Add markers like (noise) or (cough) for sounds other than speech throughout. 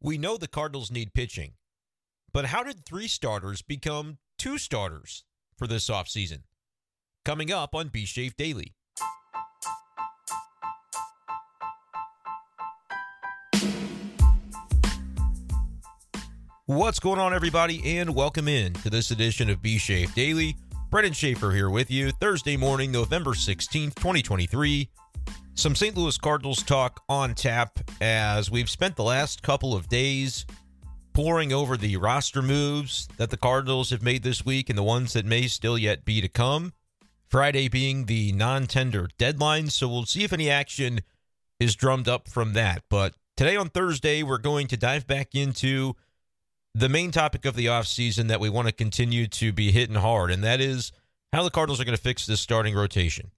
We know the Cardinals need pitching, but how did three starters become two starters for this offseason? Coming up on B Schaeff Daily. What's going on, everybody, and welcome in to this edition of B Schaeff Daily. Brenden Schaeffer here with you, Thursday morning, November 16th, 2023. Some St. Louis Cardinals talk on tap as we've spent the last couple of days poring over the roster moves that the Cardinals have made this week and the ones that may still yet be to come. Friday being the non tender deadline, so we'll see if any action is drummed up from that. But today on Thursday, we're going to dive back into the main topic of the offseason that we want to continue to be hitting hard, and that is how the Cardinals are going to fix this starting rotation.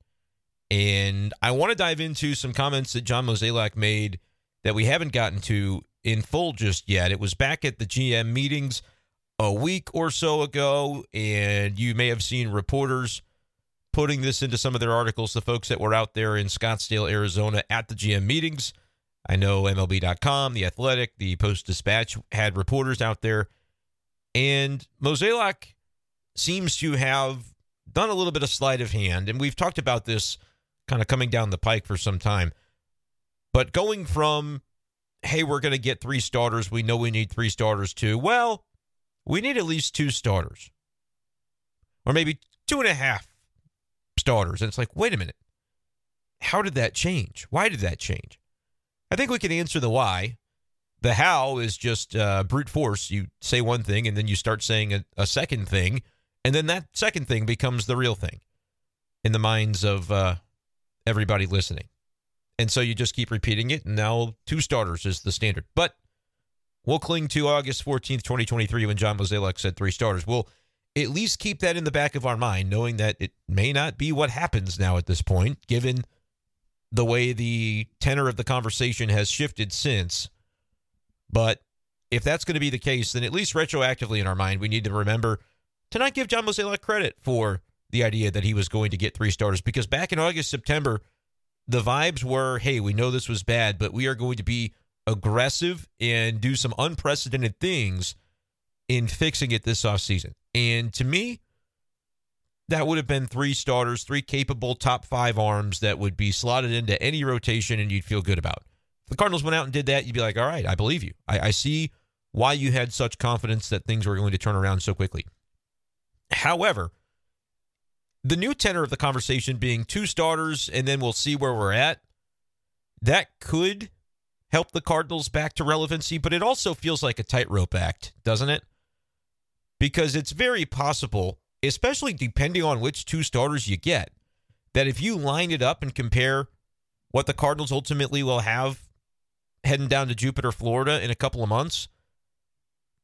And I want to dive into some comments that John Mozeliak made that we haven't gotten to in full just yet. It was back at the GM meetings a week or so ago, and you may have seen reporters putting this into some of their articles, the folks that were out there in Scottsdale, Arizona at the GM meetings. I know MLB.com, The Athletic, the Post Dispatch had reporters out there. And Mozeliak seems to have done a little bit of sleight of hand. And we've talked about this kind of coming down the pike for some time. But going from, hey, we're going to get three starters, we know we need three starters too, well, we need at least two starters. Or maybe two and a half starters. And it's like, wait a minute. How did that change? Why did that change? I think we can answer the why. The how is just uh, brute force. You say one thing and then you start saying a, a, second thing, and then that second thing becomes the real thing in the minds of uh, everybody listening. And so you just keep repeating it. And now two starters is the standard. But we'll cling to August 14th, 2023, when John Mozeliak said three starters. We'll at least keep that in the back of our mind, knowing that it may not be what happens now at this point, given the way the tenor of the conversation has shifted since. But if that's going to be the case, then at least retroactively in our mind, we need to remember to not give John Mozeliak credit for the idea that he was going to get three starters because back in August, September, the vibes were hey, we know this was bad, but we are going to be aggressive and do some unprecedented things in fixing it this offseason. And to me, that would have been three starters, three capable top five arms that would be slotted into any rotation and you'd feel good about. If the Cardinals went out and did that, you'd be like, all right, I believe you. I, I see why you had such confidence that things were going to turn around so quickly. However, the new tenor of the conversation being two starters and then we'll see where we're at, that could help the Cardinals back to relevancy, but it also feels like a tightrope act, doesn't it? Because it's very possible, especially depending on which two starters you get, that if you line it up and compare what the Cardinals ultimately will have heading down to Jupiter, Florida in a couple of months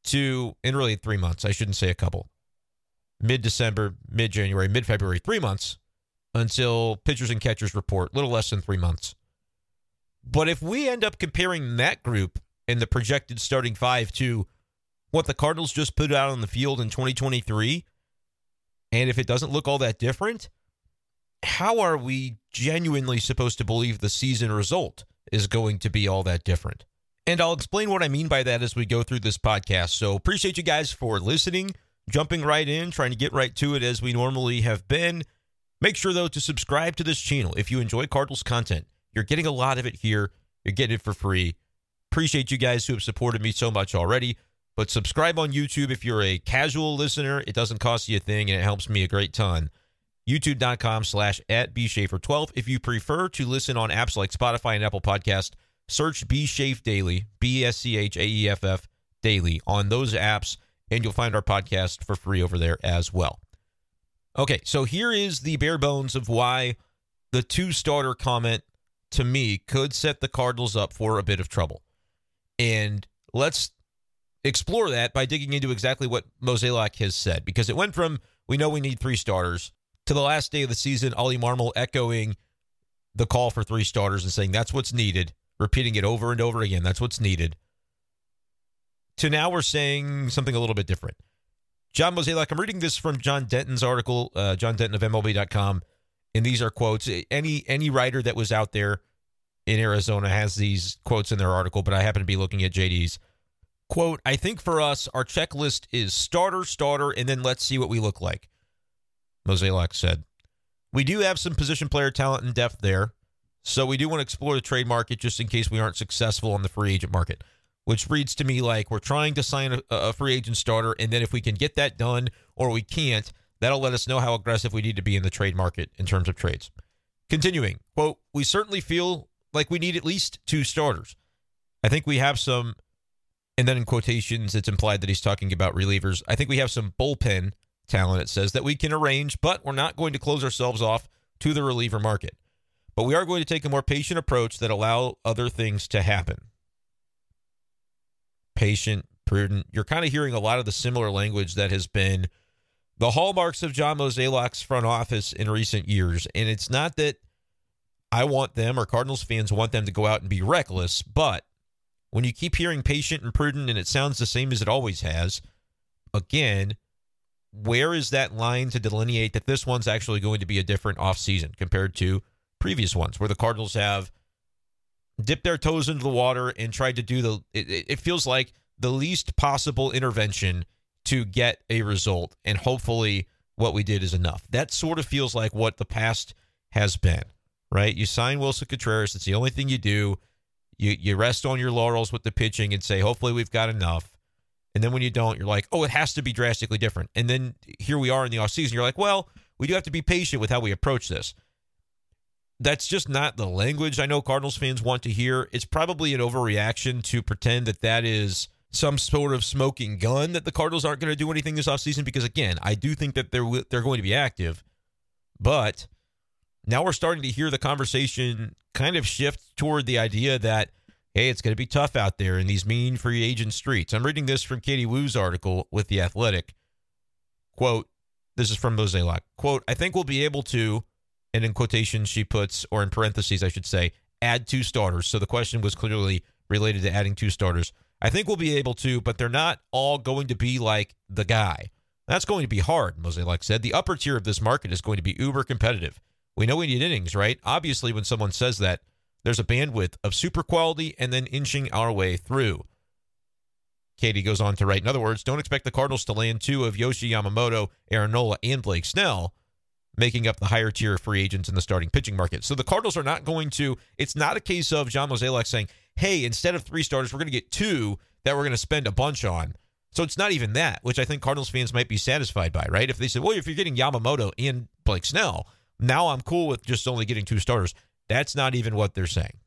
to, in really three months, I shouldn't say a couple, mid December, mid January, mid February, three months until pitchers and catchers report, little less than three months. But if we end up comparing that group and the projected starting five to what the Cardinals just put out on the field in 2023, and if it doesn't look all that different, how are we genuinely supposed to believe the season result is going to be all that different? And I'll explain what I mean by that as we go through this podcast. So appreciate you guys for listening jumping right in, trying to get right to it as we normally have been. Make sure, though, to subscribe to this channel if you enjoy Cardinals content. You're getting a lot of it here, you're getting it for free. Appreciate you guys who have supported me so much already. But subscribe on YouTube if you're a casual listener. It doesn't cost you a thing and it helps me a great ton. YouTube.com slash at bschaeffer12. If you prefer to listen on apps like Spotify and Apple Podcast, search B Schaeff Daily, B S C H A E F F Daily on those apps and you'll find our podcast for free over there as well. Okay, so here is the bare bones of why the two starter comment to me could set the Cardinals up for a bit of trouble. And let's explore that by digging into exactly what Mozeliak has said, because it went from we know we need three starters to the last day of the season, Ollie Marmol echoing the call for three starters and saying that's what's needed, repeating it over and over again. That's what's needed to now we're saying something a little bit different. John Mozeliak, I'm reading this from John Denton's article, uh, John Denton of MLB.com, and these are quotes. Any any writer that was out there in Arizona has these quotes in their article, but I happen to be looking at JD's. Quote, I think for us, our checklist is starter, starter, and then let's see what we look like. Mozeliak said. We do have some position player talent and depth there. So we do want to explore the trade market just in case we aren't successful on the free agent market, which reads to me like we're trying to sign a, a free agent starter. And then if we can get that done or we can't, that'll let us know how aggressive we need to be in the trade market in terms of trades. Continuing, quote, we certainly feel like we need at least two starters. I think we have some, and then in quotations, it's implied that he's talking about relievers. I think we have some bullpen talent, it says, that we can arrange, but we're not going to close ourselves off to the reliever market. But we are going to take a more patient approach that allow other things to happen. Patient, prudent. You're kind of hearing a lot of the similar language that has been the hallmarks of John Mozeliak's front office in recent years. And it's not that I want them or Cardinals fans want them to go out and be reckless, but when you keep hearing patient and prudent and it sounds the same as it always has, again, where is that line to delineate that this one's actually going to be a different offseason compared to previous ones where the Cardinals have dipped their toes into the water and tried to do the it, it feels like the least possible intervention to get a result and hopefully what we did is enough. That sort of feels like what the past has been, right? You sign Willson Contreras, it's the only thing you do. You you rest on your laurels with the pitching and say hopefully we've got enough. And then when you don't, you're like, oh, it has to be drastically different. And then here we are in the offseason. You're like, well, we do have to be patient with how we approach this. That's just not the language I know Cardinals fans want to hear. It's probably an overreaction to pretend that that is some sort of smoking gun that the Cardinals aren't going to do anything this offseason because, again, I do think that they're, they're going to be active. But now we're starting to hear the conversation kind of shift toward the idea that hey, it's going to be tough out there in these mean free agent streets. I'm reading this from Katie Woo's article with The Athletic. Quote, this is from Mozeliak. Quote, I think we'll be able to, and in quotations she puts, or in parentheses, I should say, add two starters. So the question was clearly related to adding two starters. I think we'll be able to, but they're not all going to be like the guy. That's going to be hard, Mozeliak said. The upper tier of this market is going to be uber competitive. We know we need innings, right? Obviously, when someone says that, there's a bandwidth of super quality and then inching our way through. Katie goes on to write, in other words, don't expect the Cardinals to land two of Yoshi Yamamoto, Aaron Nola, and Blake Snell, making up the higher tier free agents in the starting pitching market. So the Cardinals are not going to, it's not a case of John Mozeliak saying, hey, instead of three starters, we're going to get two that we're going to spend a bunch on. So it's not even that, which I think Cardinals fans might be satisfied by, right? If they said, well, if you're getting Yamamoto and Blake Snell, now I'm cool with just only getting two starters. That's not even what they're saying.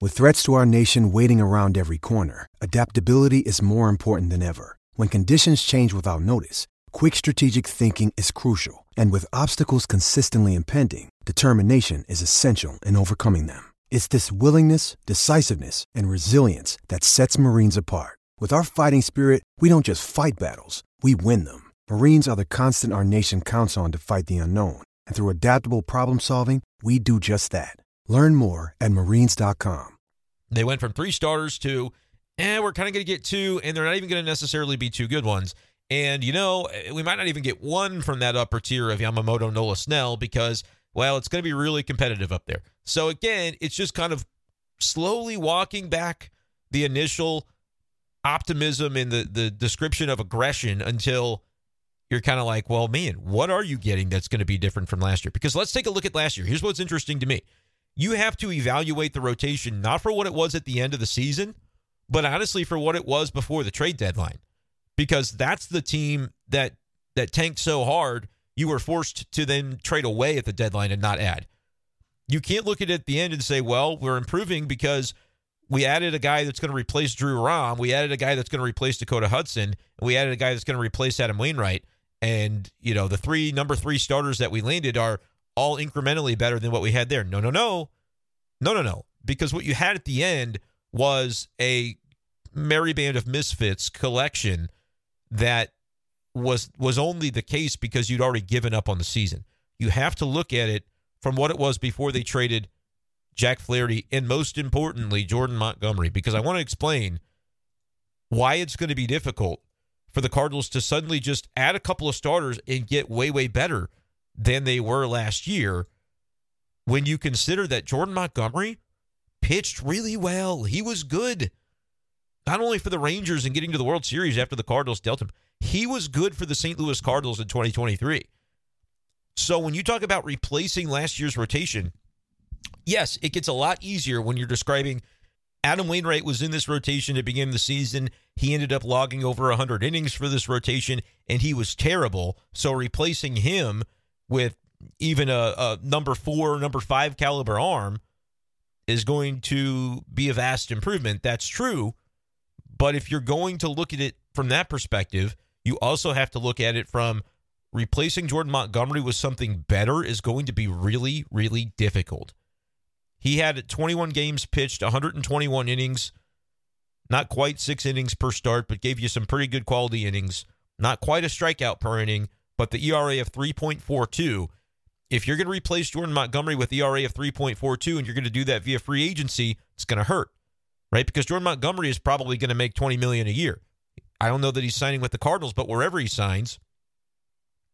With threats to our nation waiting around every corner, adaptability is more important than ever. When conditions change without notice, quick strategic thinking is crucial. And with obstacles consistently impending, determination is essential in overcoming them. It's this willingness, decisiveness, and resilience that sets Marines apart. With our fighting spirit, we don't just fight battles, we win them. Marines are the constant our nation counts on to fight the unknown. And through adaptable problem solving, we do just that. Learn more at marines.com. They went from three starters to, eh, we're kind of going to get two, and they're not even going to necessarily be two good ones. And, you know, eh, we might not even get one from that upper tier of Yamamoto, Nola, Snell because, well, it's going to be really competitive up there. So, again, it's just kind of slowly walking back the initial optimism in the, the description of aggression until you're kind of like, well, man, what are you getting that's going to be different from last year? Because let's take a look at last year. Here's what's interesting to me. You have to evaluate the rotation not for what it was at the end of the season, but honestly for what it was before the trade deadline. Because that's the team that that tanked so hard, you were forced to then trade away at the deadline and not add. You can't look at it at the end and say, well, we're improving because we added a guy that's going to replace Drew Rom. We added a guy that's going to replace Dakota Hudson. And we added a guy that's going to replace Adam Wainwright. And, you know, the three number three starters that we landed are all incrementally better than what we had there. No, no, no. No, no, no. Because what you had at the end was a merry band of misfits collection that was was only the case because you'd already given up on the season. You have to look at it from what it was before they traded Jack Flaherty and most importantly Jordan Montgomery because I want to explain why it's going to be difficult for the Cardinals to suddenly just add a couple of starters and get way, way better than they were last year when you consider that Jordan Montgomery pitched really well. He was good. Not only for the Rangers and getting to the World Series after the Cardinals dealt him, he was good for the St. Louis Cardinals in 2023. So when you talk about replacing last year's rotation, yes, it gets a lot easier when you're describing Adam Wainwright was in this rotation at the beginning of the season. He ended up logging over 100 innings for this rotation, and he was terrible. So replacing him with even a, a number four, number five caliber arm is going to be a vast improvement. That's true. But if you're going to look at it from that perspective, you also have to look at it from replacing Jordan Montgomery with something better is going to be really, really difficult. He had 21 games pitched, 121 innings, not quite six innings per start, but gave you some pretty good quality innings. Not quite a strikeout per inning, but the ERA of 3.42. If you're going to replace Jordan Montgomery with ERA of 3.42 and you're going to do that via free agency, it's going to hurt, right? Because Jordan Montgomery is probably going to make 20 million a year. I don't know that he's signing with the Cardinals, but wherever he signs,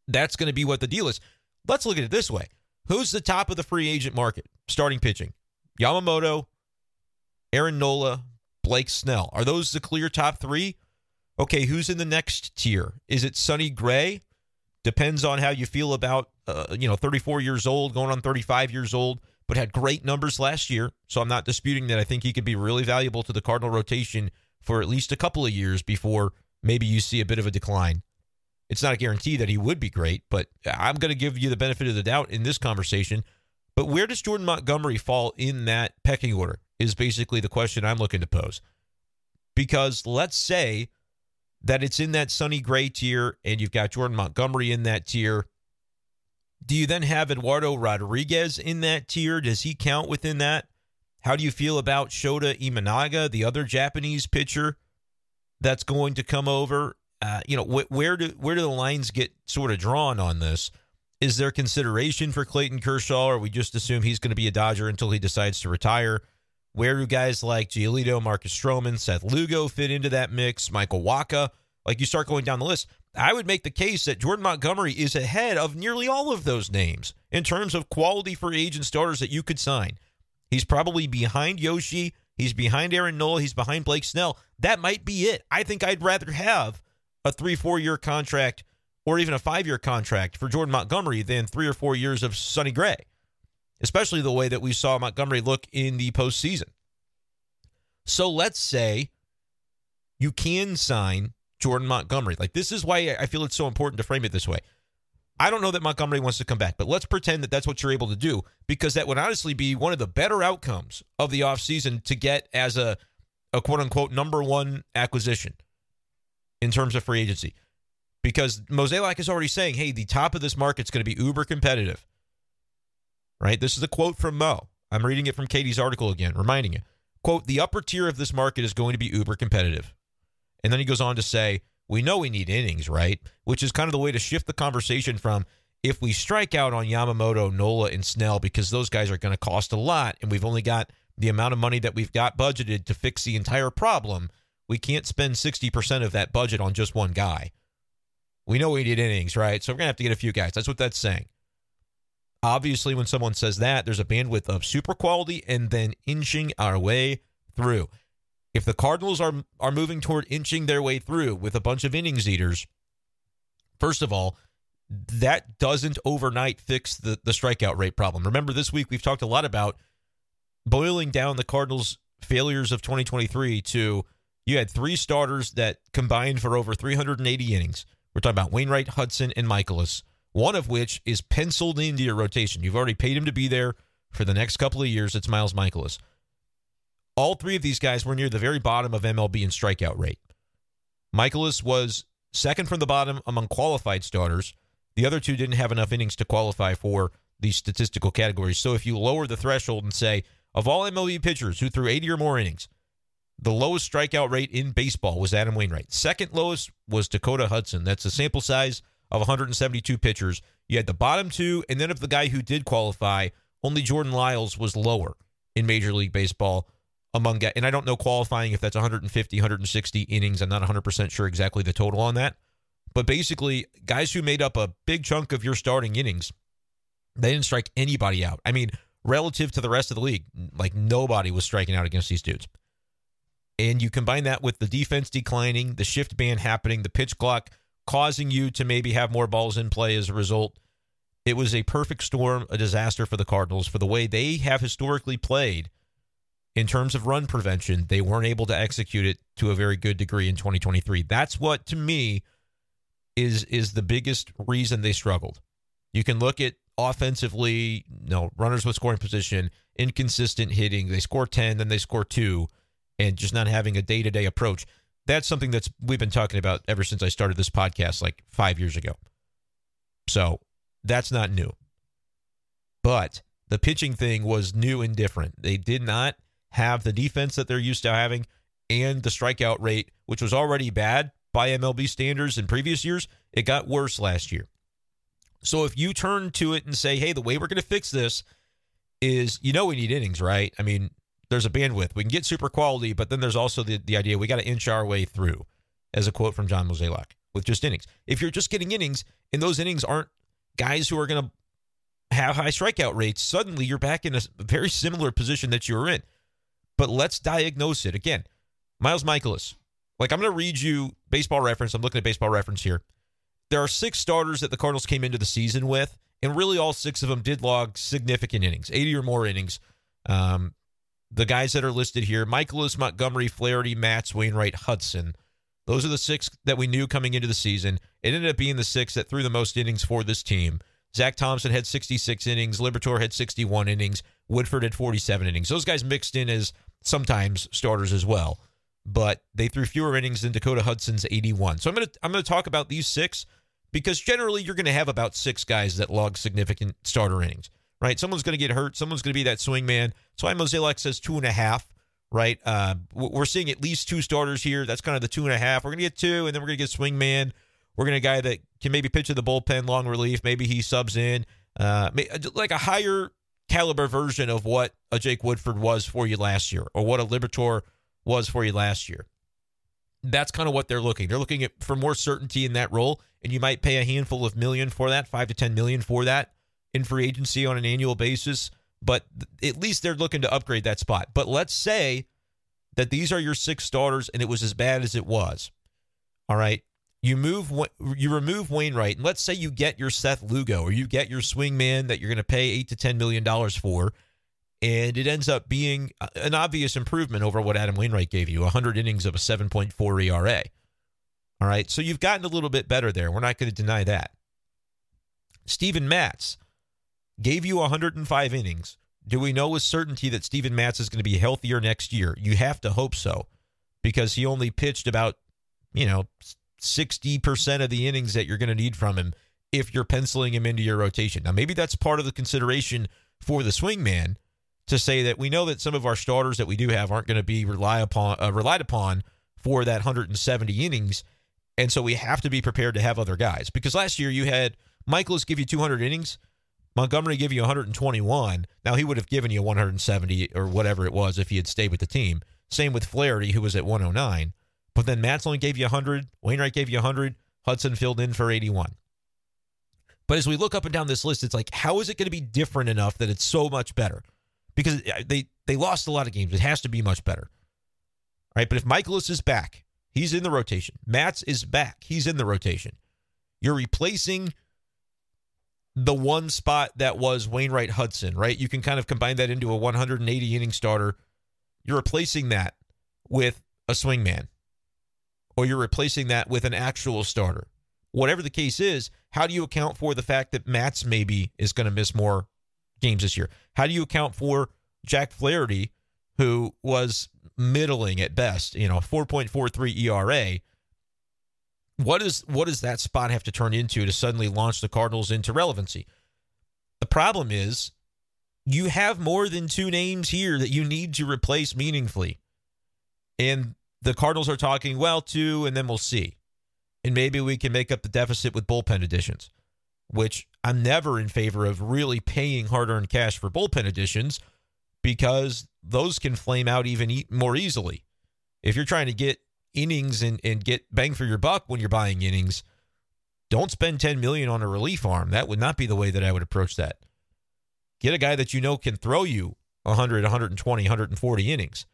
that's going to be what the deal is. Let's look at it this way. Who's the top of the free agent market starting pitching? Yamamoto, Aaron Nola, Blake Snell. Are those the clear top three? Okay, who's in the next tier? Is it Sonny Gray? Depends on how you feel about, uh, you know, 34 years old, going on 35 years old, but had great numbers last year. So I'm not disputing that. I think he could be really valuable to the Cardinal rotation for at least a couple of years before maybe you see a bit of a decline. It's not a guarantee that he would be great, but I'm going to give you the benefit of the doubt in this conversation. But where does Jordan Montgomery fall in that pecking order is basically the question I'm looking to pose. Because let's say that it's in that Sonny Gray tier and you've got Jordan Montgomery in that tier. Do you then have Eduardo Rodriguez in that tier? Does he count within that? How do you feel about Shota Imanaga, the other Japanese pitcher that's going to come over? Uh, you know, wh- where do where do the lines get sort of drawn on this? Is there consideration for Clayton Kershaw, or we just assume he's going to be a Dodger until he decides to retire? Where do guys like Giolito, Marcus Stroman, Seth Lugo fit into that mix? Michael Wacha, like you start going down the list. I would make the case that Jordan Montgomery is ahead of nearly all of those names in terms of quality free agent starters that you could sign. He's probably behind Yoshi. He's behind Aaron Nola. He's behind Blake Snell. That might be it. I think I'd rather have a three, four year contract or even a five year contract for Jordan Montgomery than three or four years of Sonny Gray, especially the way that we saw Montgomery look in the postseason. So let's say you can sign Jordan Montgomery. Like, this is why I feel it's so important to frame it this way. I don't know that Montgomery wants to come back, but let's pretend that that's what you're able to do because that would honestly be one of the better outcomes of the offseason to get as a, a quote unquote number one acquisition in terms of free agency. Because Mozeliak is already saying, hey, the top of this market's going to be uber competitive. Right? This is a quote from Mo. I'm reading it from Katie's article again, reminding you. Quote, the upper tier of this market is going to be uber competitive. And then he goes on to say, we know we need innings, right? Which is kind of the way to shift the conversation from if we strike out on Yamamoto, Nola, and Snell because those guys are going to cost a lot and we've only got the amount of money that we've got budgeted to fix the entire problem we can't spend 60% of that budget on just one guy. We know we need innings, right? So we're going to have to get a few guys. That's what that's saying. Obviously, when someone says that, there's a bandwidth of super quality and then inching our way through. If the Cardinals are are moving toward inching their way through with a bunch of innings eaters, first of all, that doesn't overnight fix the, the strikeout rate problem. Remember, this week we've talked a lot about boiling down the Cardinals' failures of 2023 to you had three starters that combined for over 380 innings. We're talking about Wainwright, Hudson, and Mikolas, one of which is penciled into your rotation. You've already paid him to be there for the next couple of years. It's Miles Mikolas. All three of these guys were near the very bottom of MLB in strikeout rate. Mikolas was second from the bottom among qualified starters. The other two didn't have enough innings to qualify for these statistical categories. So if you lower the threshold and say, of all MLB pitchers who threw 80 or more innings, the lowest strikeout rate in baseball was Adam Wainwright. Second lowest was Dakota Hudson. That's a sample size of 172 pitchers. You had the bottom two, and then of the guy who did qualify, only Jordan Lyles was lower in Major League Baseball among guys. And I don't know qualifying if that's 150, 160 innings. I'm not 100% sure exactly the total on that. But basically, guys who made up a big chunk of your starting innings, they didn't strike anybody out. I mean, relative to the rest of the league, like nobody was striking out against these dudes. And you combine that with the defense declining, the shift ban happening, the pitch clock causing you to maybe have more balls in play as a result. It was a perfect storm, a disaster for the Cardinals for the way they have historically played in terms of run prevention. They weren't able to execute it to a very good degree in 2023. That's what to me is is the biggest reason they struggled. You can look at offensively, you know, runners with scoring position, inconsistent hitting. They score 10, then they score 2 and just not having a day-to-day approach. That's something that's we've been talking about ever since I started this podcast like 5 years ago. So, that's not new. But the pitching thing was new and different. They did not have the defense that they're used to having and the strikeout rate, which was already bad by MLB standards in previous years, it got worse last year. So if you turn to it and say, hey, the way we're going to fix this is, you know, we need innings, right? I mean, there's a bandwidth. We can get super quality, but then there's also the, the idea we got to inch our way through, as a quote from John Mozeliak, with just innings. If you're just getting innings and those innings aren't guys who are going to have high strikeout rates, suddenly you're back in a very similar position that you were in. But let's diagnose it. Again, Miles Mikolas. Like I'm going to read you baseball reference. I'm looking at baseball reference here. There are six starters that the Cardinals came into the season with, and really all six of them did log significant innings, 80 or more innings. Um, the guys that are listed here Mikolas, Montgomery, Flaherty, Matz, Wainwright, Hudson. Those are the six that we knew coming into the season. It ended up being the six that threw the most innings for this team. Zach Thompson had 66 innings. Liberatore had 61 innings. Woodford had 47 innings. Those guys mixed in as sometimes starters as well, but they threw fewer innings than Dakota Hudson's 81. So I'm to I'm to talk about these six because generally you're to have about six guys that log significant starter innings, right? Someone's to get hurt. Someone's to be that swing man. So I Mozeliak says two and a half, right? Uh, we're seeing at least two starters here. That's kind of the two and a half. We're to get two, and then we're to get swing man. We're going to get a guy that can maybe pitch in the bullpen, long relief. Maybe he subs in, uh, like a higher caliber version of what a Jake Woodford was for you last year or what a Liberatore was for you last year. That's kind of what they're looking. They're looking at for more certainty in that role, and you might pay a handful of million for that, five to ten million for that in free agency on an annual basis. But at least they're looking to upgrade that spot. But let's say that these are your six starters, and it was as bad as it was. All right, you move you remove Wainwright, and let's say you get your Seth Lugo or you get your swing man that you're going to pay eight to ten million dollars for, and it ends up being an obvious improvement over what Adam Wainwright gave you, 100 innings of a 7.4 ERA. All right, so you've gotten a little bit better there. We're not going to deny that. Steven Matz gave you 105 innings. Do we know with certainty that Steven Matz is going to be healthier next year? You have to hope so because he only pitched about, you know, 60% of the innings that you're going to need from him if you're penciling him into your rotation. Now, maybe that's part of the consideration for the swing man to say that we know that some of our starters that we do have aren't going to be rely upon, uh, relied upon for that 170 innings. And so we have to be prepared to have other guys. Because last year you had Mikolas give you 200 innings, Montgomery give you 121. Now he would have given you 170 or whatever it was if he had stayed with the team. Same with Flaherty, who was at 109. But then Matz only gave you 100. Wainwright gave you 100. Hudson filled in for 81. But as we look up and down this list, it's like, how is it going to be different enough that it's so much better? Because they they lost a lot of games. It has to be much better. Right? But if Mikolas is back, he's in the rotation. Matz is back. He's in the rotation. You're replacing the one spot that was Wainwright Hudson, right? You can kind of combine that into a 180 inning starter. You're replacing that with a swingman or you're replacing that with an actual starter. Whatever the case is, how do you account for the fact that Matz maybe is going to miss more games this year? How do you account for Jack Flaherty, who was middling at best, you know, 4.43 ERA? What is what does that spot have to turn into to suddenly launch the Cardinals into relevancy? The problem is you have more than two names here that you need to replace meaningfully. And the Cardinals are talking, well, too, and then we'll see. And maybe we can make up the deficit with bullpen additions, which I'm never in favor of really paying hard earned cash for bullpen additions because those can flame out even more easily. If you're trying to get innings and, and get bang for your buck when you're buying innings, don't spend 10 million on a relief arm. That would not be the way that I would approach that. Get a guy that you know can throw you 100, 120, 140 innings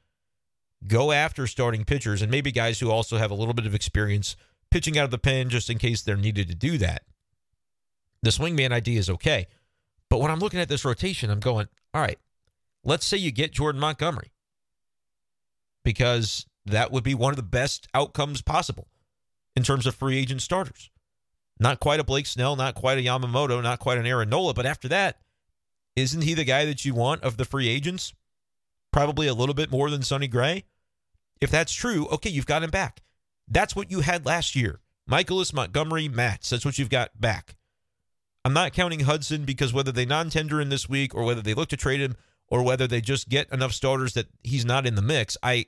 Go after starting pitchers and maybe guys who also have a little bit of experience pitching out of the pen just in case they're needed to do that. The swingman idea is okay. But when I'm looking at this rotation, I'm going, all right, let's say you get Jordan Montgomery because that would be one of the best outcomes possible in terms of free agent starters. Not quite a Blake Snell, not quite a Yamamoto, not quite an Aaron Nola, but after that, isn't he the guy that you want of the free agents? Probably a little bit more than Sonny Gray. If that's true, okay, you've got him back. That's what you had last year. Mikolas, Montgomery, Matz. That's what you've got back. I'm not counting Hudson because whether they non tender in this week or whether they look to trade him or whether they just get enough starters that he's not in the mix, I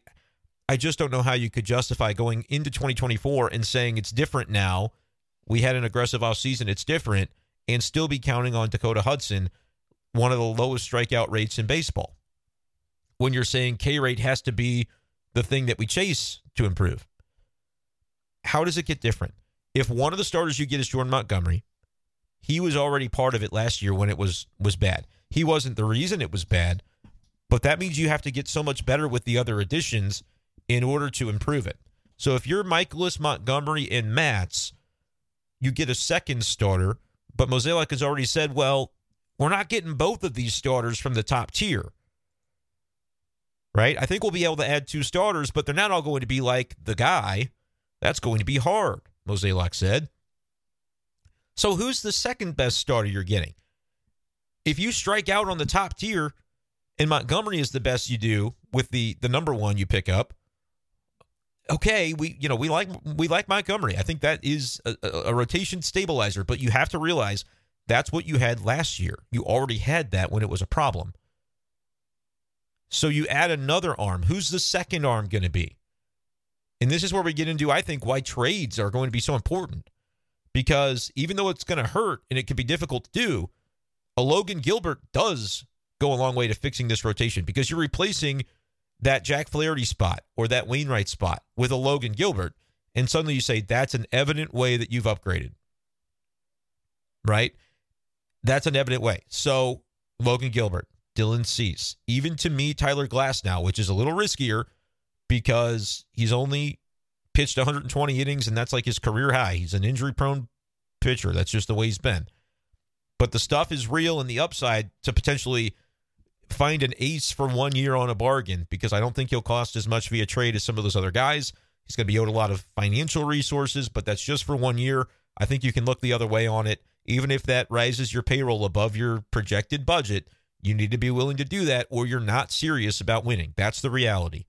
I just don't know how you could justify going into 2024 and saying it's different now. We had an aggressive offseason, it's different, and still be counting on Dakota Hudson, one of the lowest strikeout rates in baseball. When you're saying K rate has to be the thing that we chase to improve. How does it get different? If one of the starters you get is Jordan Montgomery, he was already part of it last year when it was was bad. He wasn't the reason it was bad, but that means you have to get so much better with the other additions in order to improve it. So if you're Mikolas Montgomery and Matz, you get a second starter, but Mozeliak has already said, well, we're not getting both of these starters from the top tier right? I think we'll be able to add two starters, but they're not all going to be like the guy. That's going to be hard, Mozeliak said. So who's the second best starter you're getting? If you strike out on the top tier and Montgomery is the best you do with the the number one you pick up, okay, we you know we like we like Montgomery. I think that is a, a rotation stabilizer, but you have to realize that's what you had last year. You already had that when it was a problem. So you add another arm. Who's the second arm going to be? And this is where we get into, I think, why trades are going to be so important. Because even though it's going to hurt and it can be difficult to do, a Logan Gilbert does go a long way to fixing this rotation because you're replacing that Jack Flaherty spot or that Wainwright spot with a Logan Gilbert. And suddenly you say that's an evident way that you've upgraded. Right? That's an evident way. So, Logan Gilbert, Dylan Cease. Even to me, Tyler Glasnow, which is a little riskier because he's only pitched 120 innings and that's like his career high. He's an injury prone pitcher. That's just the way he's been. But the stuff is real and the upside to potentially find an ace for one year on a bargain because I don't think he'll cost as much via trade as some of those other guys. He's going to be owed a lot of financial resources, but that's just for one year. I think you can look the other way on it. Even if that rises your payroll above your projected budget, you need to be willing to do that or you're not serious about winning. That's the reality.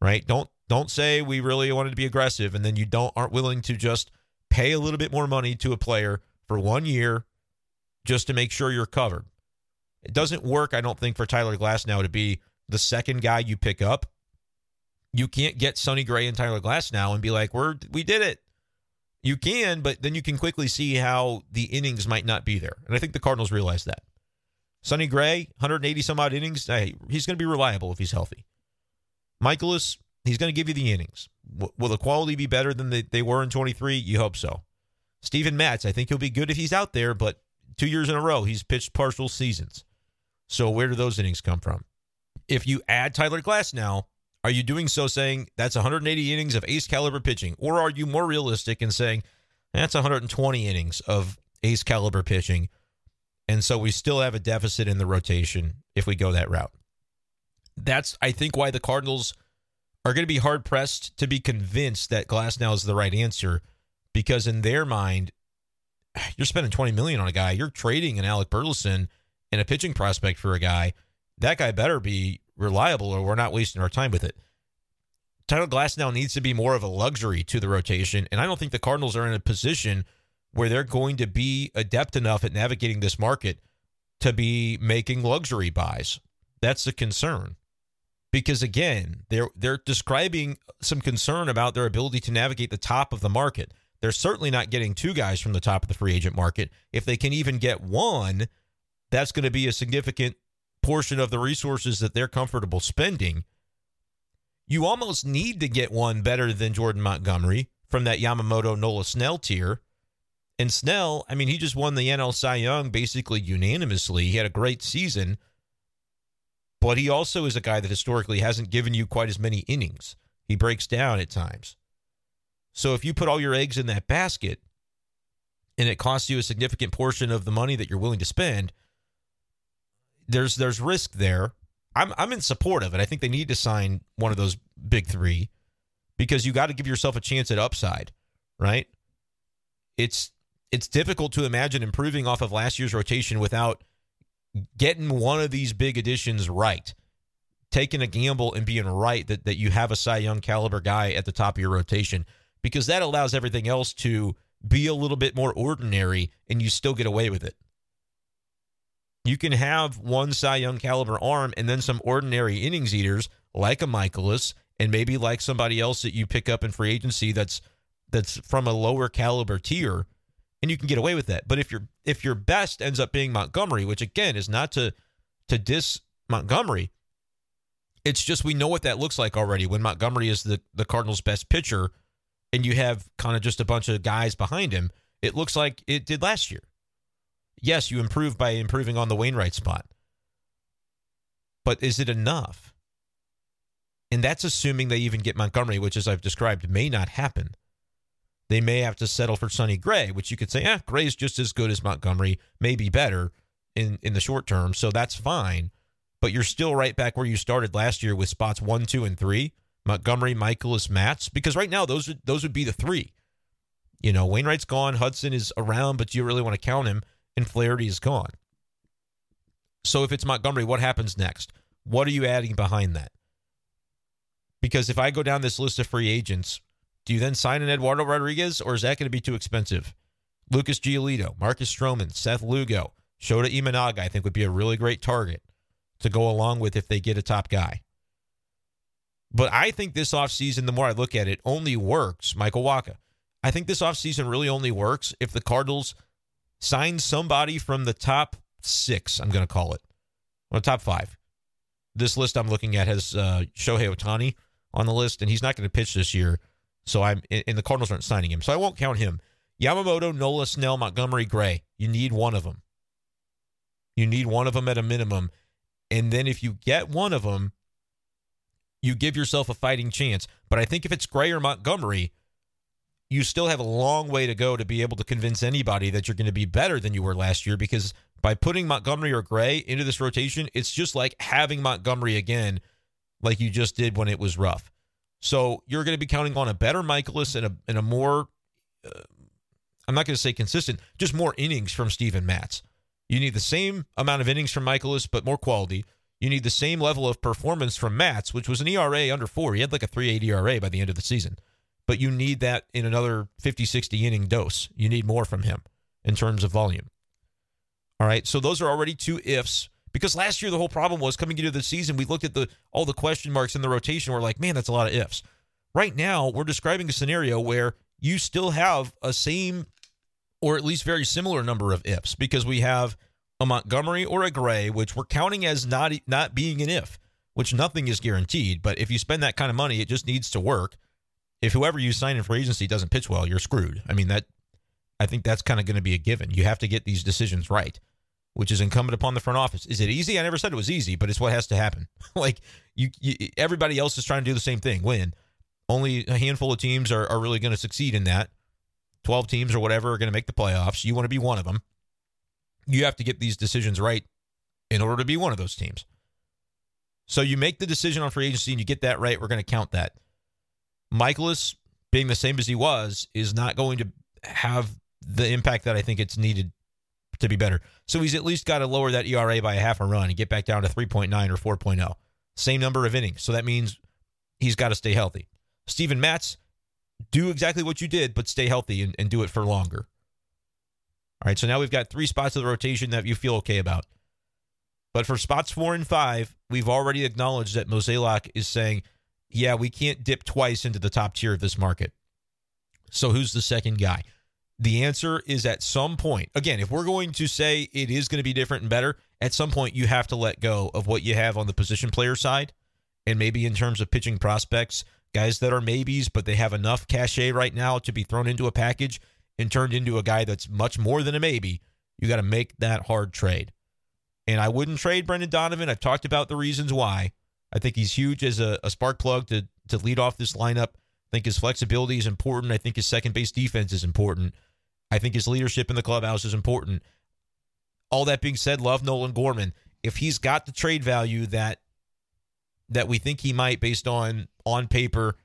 Right? Don't don't say we really wanted to be aggressive and then you don't aren't willing to just pay a little bit more money to a player for 1 year just to make sure you're covered. It doesn't work I don't think for Tyler Glasnow to be the second guy you pick up. You can't get Sonny Gray and Tyler Glasnow and be like, "We're we did it." You can, but then you can quickly see how the innings might not be there. And I think the Cardinals realize that. Sonny Gray, 180 some odd innings. Hey, he's going to be reliable if he's healthy. Mikolas, he's going to give you the innings. W- will the quality be better than they, they were in 23? You hope so. Steven Matz, I think he'll be good if he's out there, but two years in a row, he's pitched partial seasons. So where do those innings come from? If you add Tyler Glasnow, are you doing so saying that's 180 innings of ace caliber pitching? Or are you more realistic and saying that's 120 innings of ace caliber pitching? And so we still have a deficit in the rotation if we go that route. That's, I think, why the Cardinals are going to be hard pressed to be convinced that Glasnow is the right answer because in their mind, you're spending 20 million on a guy, you're trading an Alec Burleson and a pitching prospect for a guy. That guy better be reliable or we're not wasting our time with it. Tyler Glasnow needs to be more of a luxury to the rotation, and I don't think the Cardinals are in a position – where they're going to be adept enough at navigating this market to be making luxury buys. That's the concern. Because again, they're they're describing some concern about their ability to navigate the top of the market. They're certainly not getting two guys from the top of the free agent market. If they can even get one, that's going to be a significant portion of the resources that they're comfortable spending. You almost need to get one better than Jordan Montgomery from that Yamamoto Nola Snell tier and Snell, I mean, he just won the NL Cy Young basically unanimously. He had a great season. but he also is a guy that historically hasn't given you quite as many innings. He breaks down at times. So if you put all your eggs in that basket and it costs you a significant portion of the money that you're willing to spend, there's there's risk there. I'm I'm in support of it. I think they need to sign one of those big 3 because you got to give yourself a chance at upside, right? It's it's difficult to imagine improving off of last year's rotation without getting one of these big additions right. Taking a gamble and being right that, that you have a Cy Young caliber guy at the top of your rotation because that allows everything else to be a little bit more ordinary and you still get away with it. You can have one Cy Young caliber arm and then some ordinary innings eaters like a Mikolas and maybe like somebody else that you pick up in free agency that's that's from a lower caliber tier and you can get away with that. But if your if your best ends up being Montgomery, which again is not to to diss Montgomery, it's just we know what that looks like already when Montgomery is the the Cardinals' best pitcher and you have kind of just a bunch of guys behind him, it looks like it did last year. Yes, you improve by improving on the Wainwright spot. But is it enough? And that's assuming they even get Montgomery, which, as I've described, may not happen. They may have to settle for Sonny Gray, which you could say, eh, Gray's just as good as Montgomery, maybe better in, in the short term. So that's fine. But you're still right back where you started last year with spots one, two, and three. Montgomery, Mikolas, Matz, because right now those would those would be the three. You know, Wainwright's gone, Hudson is around, but you really want to count him? And Flaherty is gone. So if it's Montgomery, what happens next? What are you adding behind that? Because if I go down this list of free agents, do you then sign an Eduardo Rodriguez, or is that going to be too expensive? Lucas Giolito, Marcus Stroman, Seth Lugo, Shota Imanaga, I think would be a really great target to go along with if they get a top guy. But I think this offseason, the more I look at it, only works, Michael Wacha. I think this offseason really only works if the Cardinals sign somebody from the top six, I'm going to call it, or the top five. This list I'm looking at has uh, Shohei Ohtani on the list, and he's not going to pitch this year. So I'm, and the Cardinals aren't signing him. So I won't count him. Yamamoto, Nola, Snell, Montgomery, Gray. You need one of them. You need one of them at a minimum. And then if you get one of them, you give yourself a fighting chance. But I think if it's Gray or Montgomery, you still have a long way to go to be able to convince anybody that you're going to be better than you were last year because by putting Montgomery or Gray into this rotation, it's just like having Montgomery again, like you just did when it was rough. So you're going to be counting on a better Mikolas and a, and a more, uh, I'm not going to say consistent, just more innings from Steven Matz. You need the same amount of innings from Mikolas, but more quality. You need the same level of performance from Matz, which was an ERA under four. He had like a 3.8 ERA by the end of the season. But you need that in another 50, 60 inning dose. You need more from him in terms of volume. All right. So those are already two ifs. Because last year the whole problem was coming into the season, we looked at the all the question marks in the rotation. We're like, man, that's a lot of ifs. Right now, we're describing a scenario where you still have a same or at least very similar number of ifs because we have a Montgomery or a Gray, which we're counting as not not being an if, which nothing is guaranteed. But if you spend that kind of money, it just needs to work. If whoever you sign in for agency doesn't pitch well, you're screwed. I mean that. I think that's kind of going to be a given. You have to get these decisions right, which is incumbent upon the front office. Is it easy? I never said it was easy, but it's what has to happen. (laughs) like you, you, everybody else is trying to do the same thing. Win. Only a handful of teams are, are really going to succeed in that. 12 teams or whatever are going to make the playoffs. You want to be one of them you have to get these decisions right in order to be one of those teams. So you make the decision on free agency and you get that right. We're going to count that. Mikolas being the same as he was, is not going to have the impact that I think it's needed to be better. So he's at least got to lower that ERA by a half a run and get back down to 3.9 or 4.0. Same number of innings. So that means he's got to stay healthy. Steven Matz, do exactly what you did, but stay healthy and, and do it for longer. All right, so now we've got three spots of the rotation that you feel okay about. But for spots four and five, we've already acknowledged that Mozeliak is saying, yeah, we can't dip twice into the top tier of this market. So who's the second guy? The answer is at some point. Again, if we're going to say it is going to be different and better, at some point you have to let go of what you have on the position player side. And maybe in terms of pitching prospects, guys that are maybes, but they have enough cachet right now to be thrown into a package and turned into a guy that's much more than a maybe, you got to make that hard trade. And I wouldn't trade Brendan Donovan. I've talked about the reasons why. I think he's huge as a, a spark plug to to lead off this lineup. I think his flexibility is important. I think his second base defense is important. I think his leadership in the clubhouse is important. All that being said, love Nolan Gorman. If he's got the trade value that that we think he might based on on paper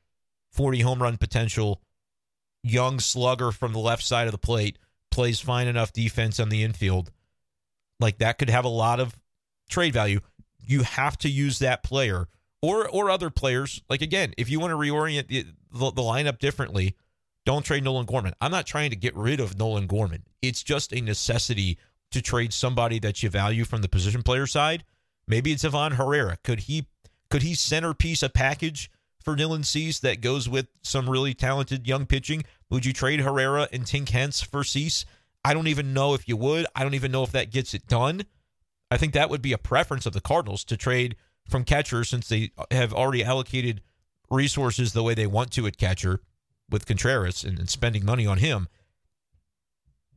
40 home run potential, young slugger from the left side of the plate, plays fine enough defense on the infield. Like that could have a lot of trade value. You have to use that player or or other players. Like again, if you want to reorient the, the, the lineup differently, don't trade Nolan Gorman. I'm not trying to get rid of Nolan Gorman. It's just a necessity to trade somebody that you value from the position player side. Maybe it's Ivan Herrera. Could he could he centerpiece a package for Dylan Cease that goes with some really talented young pitching? Would you trade Herrera and Tink Hence for Cease? I don't even know if you would. I don't even know if that gets it done. I think that would be a preference of the Cardinals to trade from catcher since they have already allocated resources the way they want to at catcher with Contreras and, and spending money on him.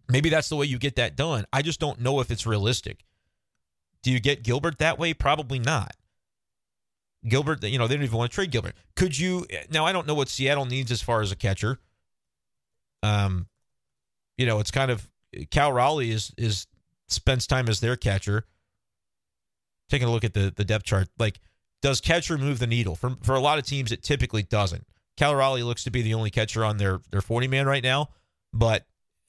Maybe that's the way you get that done. I just don't know if it's realistic. Do you get Gilbert that way? Probably not. Gilbert, you know, they don't even want to trade Gilbert. Could you now? I don't know what Seattle needs as far as a catcher. Um, you know, it's kind of Cal Raleigh is is spends time as their catcher. Taking a look at the the depth chart, like does catcher move the needle? For for a lot of teams, it typically doesn't. Cal Raleigh looks to be the only catcher on their their forty man right now, but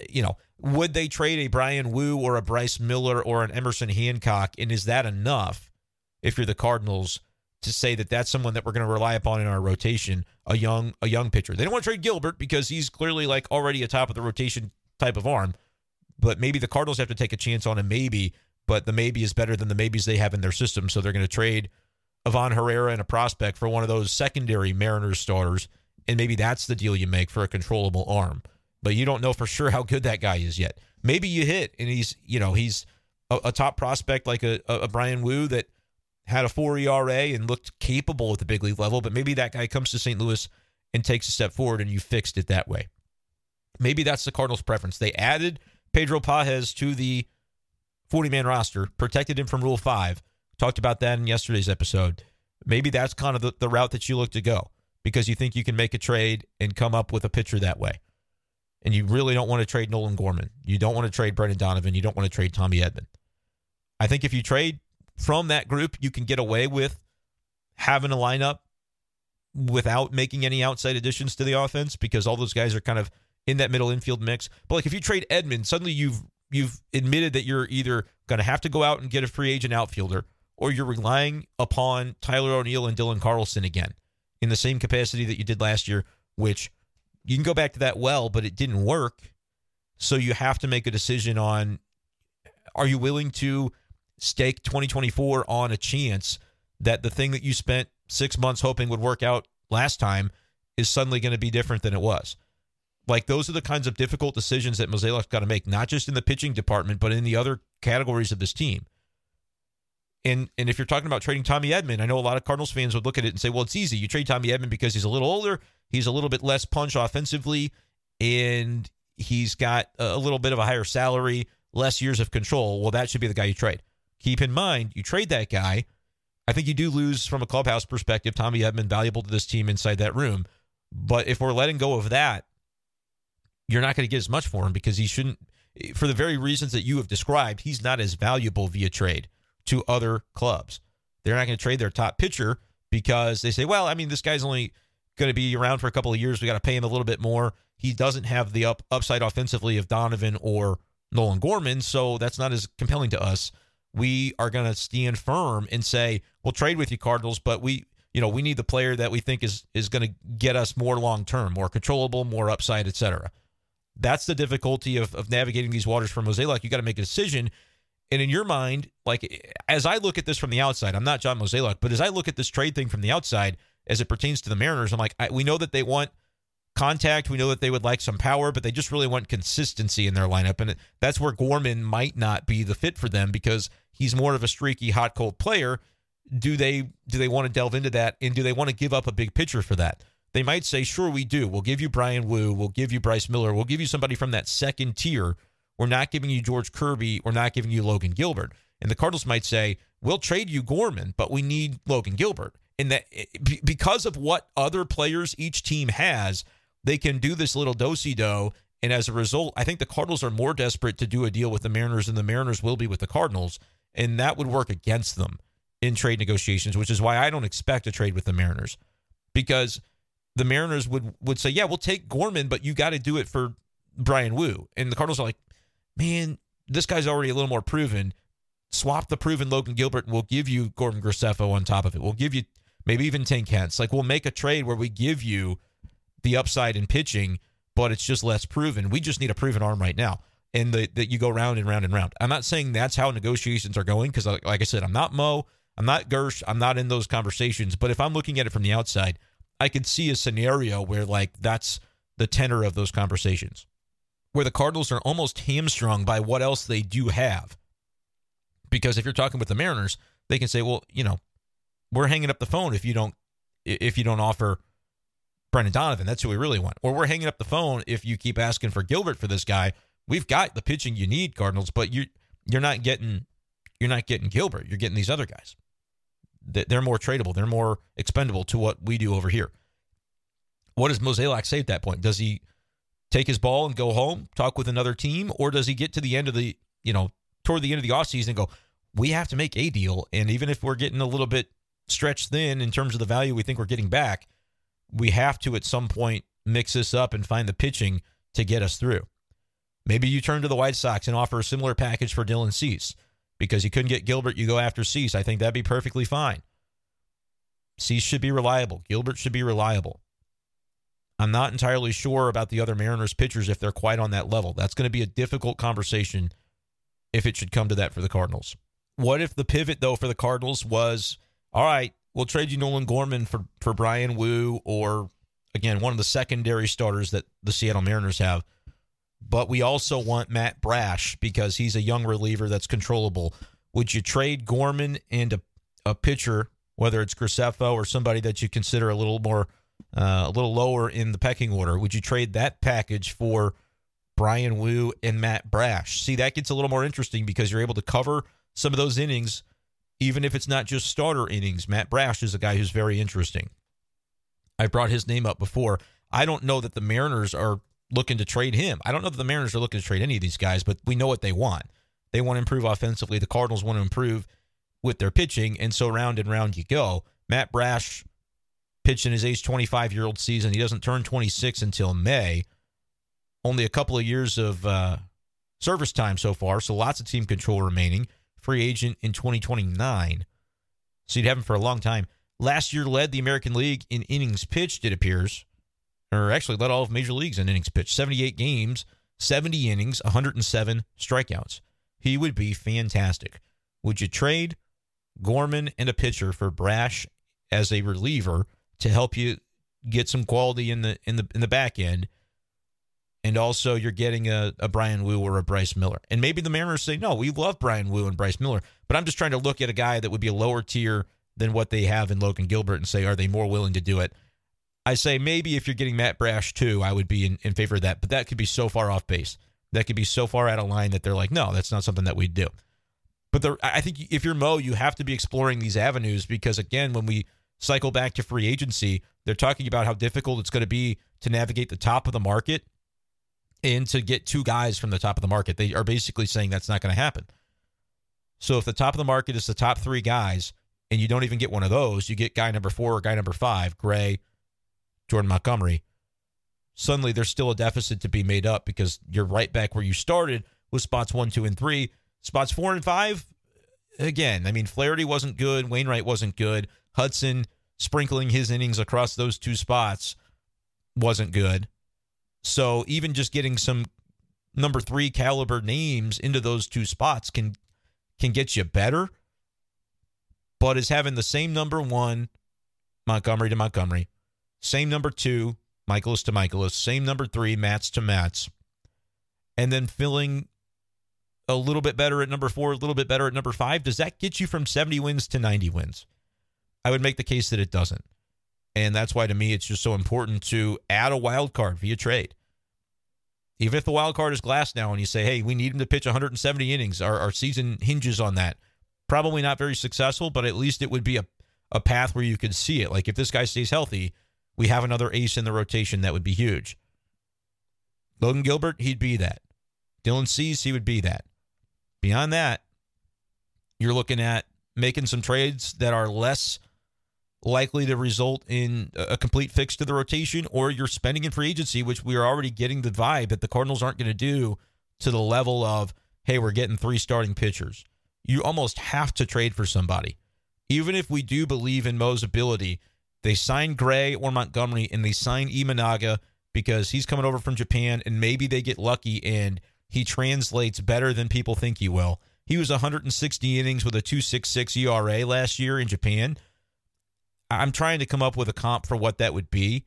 you know, would they trade a Bryan Woo or a Bryce Miller or an Emerson Hancock? And is that enough if you're the Cardinals to say that that's someone that we're going to rely upon in our rotation, a young a young pitcher. They don't want to trade Gilbert because he's clearly like already a top of the rotation type of arm. But maybe the Cardinals have to take a chance on him, maybe. But the maybe is better than the maybes they have in their system, so they're going to trade Ivan Herrera and a prospect for one of those secondary Mariners starters, and maybe that's the deal you make for a controllable arm. But you don't know for sure how good that guy is yet. Maybe you hit, and he's you know he's a, a top prospect like a, a Bryan Woo that had a four ERA and looked capable at the big league level, but maybe that guy comes to St. Louis and takes a step forward and you fixed it that way. Maybe that's the Cardinals' preference. They added Pedro Pagés to the 40 man roster, protected him from Rule 5. Talked about that in yesterday's episode. Maybe that's kind of the, the route that you look to go because you think you can make a trade and come up with a pitcher that way. And you really don't want to trade Nolan Gorman. You don't want to trade Brendan Donovan. You don't want to trade Tommy Edman. I think if you trade from that group, you can get away with having a lineup without making any outside additions to the offense because all those guys are kind of in that middle infield mix. But like if you trade Edman, suddenly you've you've admitted that you're either going to have to go out and get a free agent outfielder or you're relying upon Tyler O'Neill and Dylan Carlson again in the same capacity that you did last year, which you can go back to that well, but it didn't work. So you have to make a decision on are you willing to stake 2024 on a chance that the thing that you spent six months hoping would work out last time is suddenly going to be different than it was. Like those are the kinds of difficult decisions that Mozeliak's got to make, not just in the pitching department, but in the other categories of this team. And and if you're talking about trading Tommy Edman, I know a lot of Cardinals fans would look at it and say, well, it's easy. You trade Tommy Edman because he's a little older, he's a little bit less punch offensively, and he's got a little bit of a higher salary, less years of control. Well, that should be the guy you trade keep in mind, you trade that guy. I think you do lose from a clubhouse perspective. Tommy Edman valuable to this team inside that room. But if we're letting go of that, you're not going to get as much for him because he shouldn't, for the very reasons that you have described, he's not as valuable via trade to other clubs. They're not going to trade their top pitcher because they say, well, I mean, this guy's only going to be around for a couple of years. We got to pay him a little bit more. He doesn't have the up, upside offensively of Donovan or Nolan Gorman, so that's not as compelling to us we are going to stand firm and say we'll trade with you Cardinals, but we you know we need the player that we think is is going to get us more long term, more controllable, more upside, etc. That's the difficulty of, of navigating these waters for Mozeliak. You got to make a decision. And in your mind, like as I look at this from the outside, I'm not John Mozeliak, but as I look at this trade thing from the outside, as it pertains to the Mariners, I'm like, I, we know that they want contact. We know that they would like some power, but they just really want consistency in their lineup. And that's where Gorman might not be the fit for them because he's more of a streaky, hot, cold player. Do they do they want to delve into that? And do they want to give up a big pitcher for that? They might say, sure, we do. We'll give you Bryan Woo. We'll give you Bryce Miller. We'll give you somebody from that second tier. We're not giving you George Kirby. We're not giving you Logan Gilbert. And the Cardinals might say, "We'll trade you Gorman, but we need Logan Gilbert." And that eh, because of what other players each team has, they can do this little dosey do. And as a result, I think the Cardinals are more desperate to do a deal with the Mariners than the Mariners will be with the Cardinals. And that would work against them in trade negotiations, which is why I don't expect a trade with the Mariners. Because the Mariners would would say, Yeah, we'll take Gorman, but you got to do it for Bryan Woo. And the Cardinals are like, Man, this guy's already a little more proven. Swap the proven Logan Gilbert and we'll give you Gordon Graceffo on top of it. We'll give you maybe even Tink Hence. Like we'll make a trade where we give you the upside in pitching, but it's just less proven. We just need a proven arm right now. And that you go round and round and round. I'm not saying that's how negotiations are going because, like, like I said, I'm not Mo, I'm not Gersh, I'm not in those conversations. But if I'm looking at it from the outside, I could see a scenario where like that's the tenor of those conversations, where the Cardinals are almost hamstrung by what else they do have. Because if you're talking with the Mariners, they can say, well, you know, we're hanging up the phone if you don't if you don't offer Brendan Donovan. That's who we really want. Or we're hanging up the phone if you keep asking for Gilbert for this guy. We've got the pitching you need, Cardinals, but you you're not getting you're not getting Gilbert. You're getting these other guys. They're more tradable. They're more expendable to what we do over here. What does Mozeliak say at that point? Does he take his ball and go home, talk with another team, or does he get to the end of the, you know, toward the end of the offseason and go, we have to make a deal. And even if we're getting a little bit stretched thin in terms of the value we think we're getting back, we have to at some point mix this up and find the pitching to get us through. Maybe you turn to the White Sox and offer a similar package for Dylan Cease because you couldn't get Gilbert. You go after Cease. I think that'd be perfectly fine. Cease should be reliable. Gilbert should be reliable. I'm not entirely sure about the other Mariners pitchers if they're quite on that level. That's going to be a difficult conversation if it should come to that for the Cardinals. What if the pivot though for the Cardinals was all right, we'll trade you Nolan Gorman for for Bryan Woo or again one of the secondary starters that the Seattle Mariners have. But we also want Matt Brash because he's a young reliever that's controllable. Would you trade Gorman and a, a pitcher, whether it's Graceffo or somebody that you consider a little more uh, a little lower in the pecking order? Would you trade that package for Bryan Woo and Matt Brash? See, that gets a little more interesting because you're able to cover some of those innings even if it's not just starter innings. Matt Brash is a guy who's very interesting. I brought his name up before. I don't know that the Mariners are looking to trade him. I don't know that the Mariners are looking to trade any of these guys, but we know what they want. They want to improve offensively. The Cardinals want to improve with their pitching, and so round and round you go. Matt Brash pitched in his age 25 year old season. He doesn't turn 26 until May. Only a couple of years of uh, service time so far, so lots of team control remaining free agent in 2029. So you'd have him for a long time. Last year led the American League in innings pitched, it appears, or actually led all of major leagues in innings pitched. 78 games, 70 innings, 107 strikeouts. He would be fantastic. Would you trade Gorman and a pitcher for Brash as a reliever to help you get some quality in the in the in the back end? and also you're getting a, a Bryan Woo or a Bryce Miller. And maybe the Mariners say, no, we love Bryan Woo and Bryce Miller, but I'm just trying to look at a guy that would be a lower tier than what they have in Logan Gilbert and say, are they more willing to do it? I say maybe if you're getting Matt Brash too, I would be in, in favor of that, but that could be so far off base. That could be so far out of line that they're like, no, that's not something that we'd do. But I think if you're Mo, you have to be exploring these avenues because, again, when we cycle back to free agency, they're talking about how difficult it's going to be to navigate the top of the market and to get two guys from the top of the market. They are basically saying that's not going to happen. So if the top of the market is the top three guys, and you don't even get one of those, you get guy number four or guy number five, Gray, Jordan Montgomery. Suddenly, there's still a deficit to be made up because you're right back where you started with spots one, two, and three. Spots four and five, again, I mean, Flaherty wasn't good. Wainwright wasn't good. Hudson sprinkling his innings across those two spots wasn't good. So even just getting some number three caliber names into those two spots can can get you better. But is having the same number one, Montgomery to Montgomery, same number two, Mikolas to Mikolas, same number three, Matz to Matz. and then filling a little bit better at number four, a little bit better at number five, does that get you from 70 wins to 90 wins? I would make the case that it doesn't. And that's why to me it's just so important to add a wild card via trade. Even if the wild card is Glasnow and you say, hey, we need him to pitch 170 innings, our, our season hinges on that. Probably not very successful, but at least it would be a, a path where you could see it. Like if this guy stays healthy, we have another ace in the rotation that would be huge. Logan Gilbert, he'd be that. Dylan Cease, he would be that. Beyond that, you're looking at making some trades that are less likely to result in a complete fix to the rotation, or you're spending in free agency, which we are already getting the vibe that the Cardinals aren't going to do to the level of, hey, we're getting three starting pitchers. You almost have to trade for somebody. Even if we do believe in Mo's ability, they sign Gray or Montgomery and they sign Imanaga because he's coming over from Japan and maybe they get lucky and he translates better than people think he will. He was 160 innings with a 266 ERA last year in Japan. I'm trying to come up with a comp for what that would be.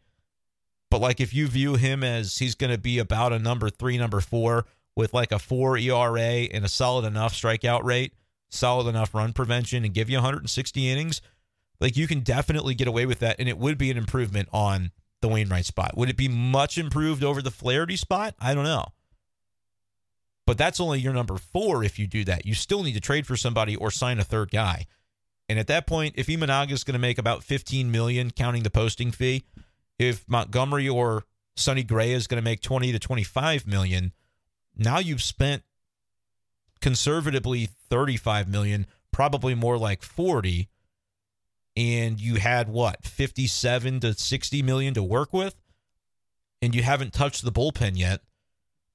But like if you view him as he's going to be about a number 3, number 4 with like a 4 ERA and a solid enough strikeout rate, solid enough run prevention and give you 160 innings, like you can definitely get away with that and it would be an improvement on the Wainwright spot. Would it be much improved over the Flaherty spot? I don't know. But that's only your number four if you do that. You still need to trade for somebody or sign a third guy. And at that point, if Imanaga is going to make about 15 million counting the posting fee, if Montgomery or Sonny Gray is going to make 20 to 25 million, now you've spent conservatively 35 million, probably more like 40 and you had what 57 to 60 million to work with and you haven't touched the bullpen yet.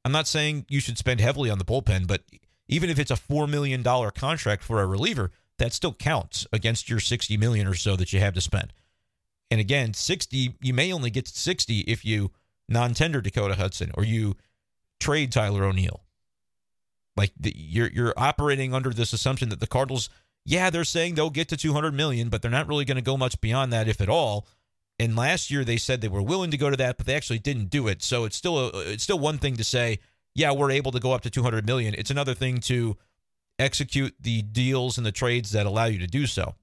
I'm not saying you should spend heavily on the bullpen but even if it's a $4 million contract for a reliever that still counts against your 60 million or so that you have to spend and again 60 you may only get to 60 if you non-tender dakota hudson or you trade tyler o'neill like the, you're you're operating under this assumption that the cardinals yeah, they're saying they'll get to 200 million, but they're not really going to go much beyond that, if at all. And last year they said they were willing to go to that, but they actually didn't do it. So it's still a, it's still one thing to say, yeah, we're able to go up to 200 million. It's another thing to execute the deals and the trades that allow you to do so.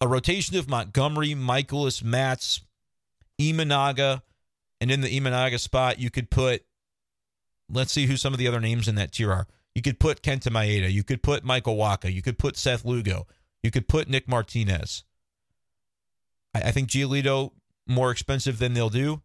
A rotation of Montgomery, Mikolas, Matz, Imanaga, and in the Imanaga spot, you could put. Let's see who some of the other names in that tier are. You could put Kenta Maeda. You could put Michael Wacha. You could put Seth Lugo. You could put Nick Martinez. I, I think Giolito more expensive than they'll do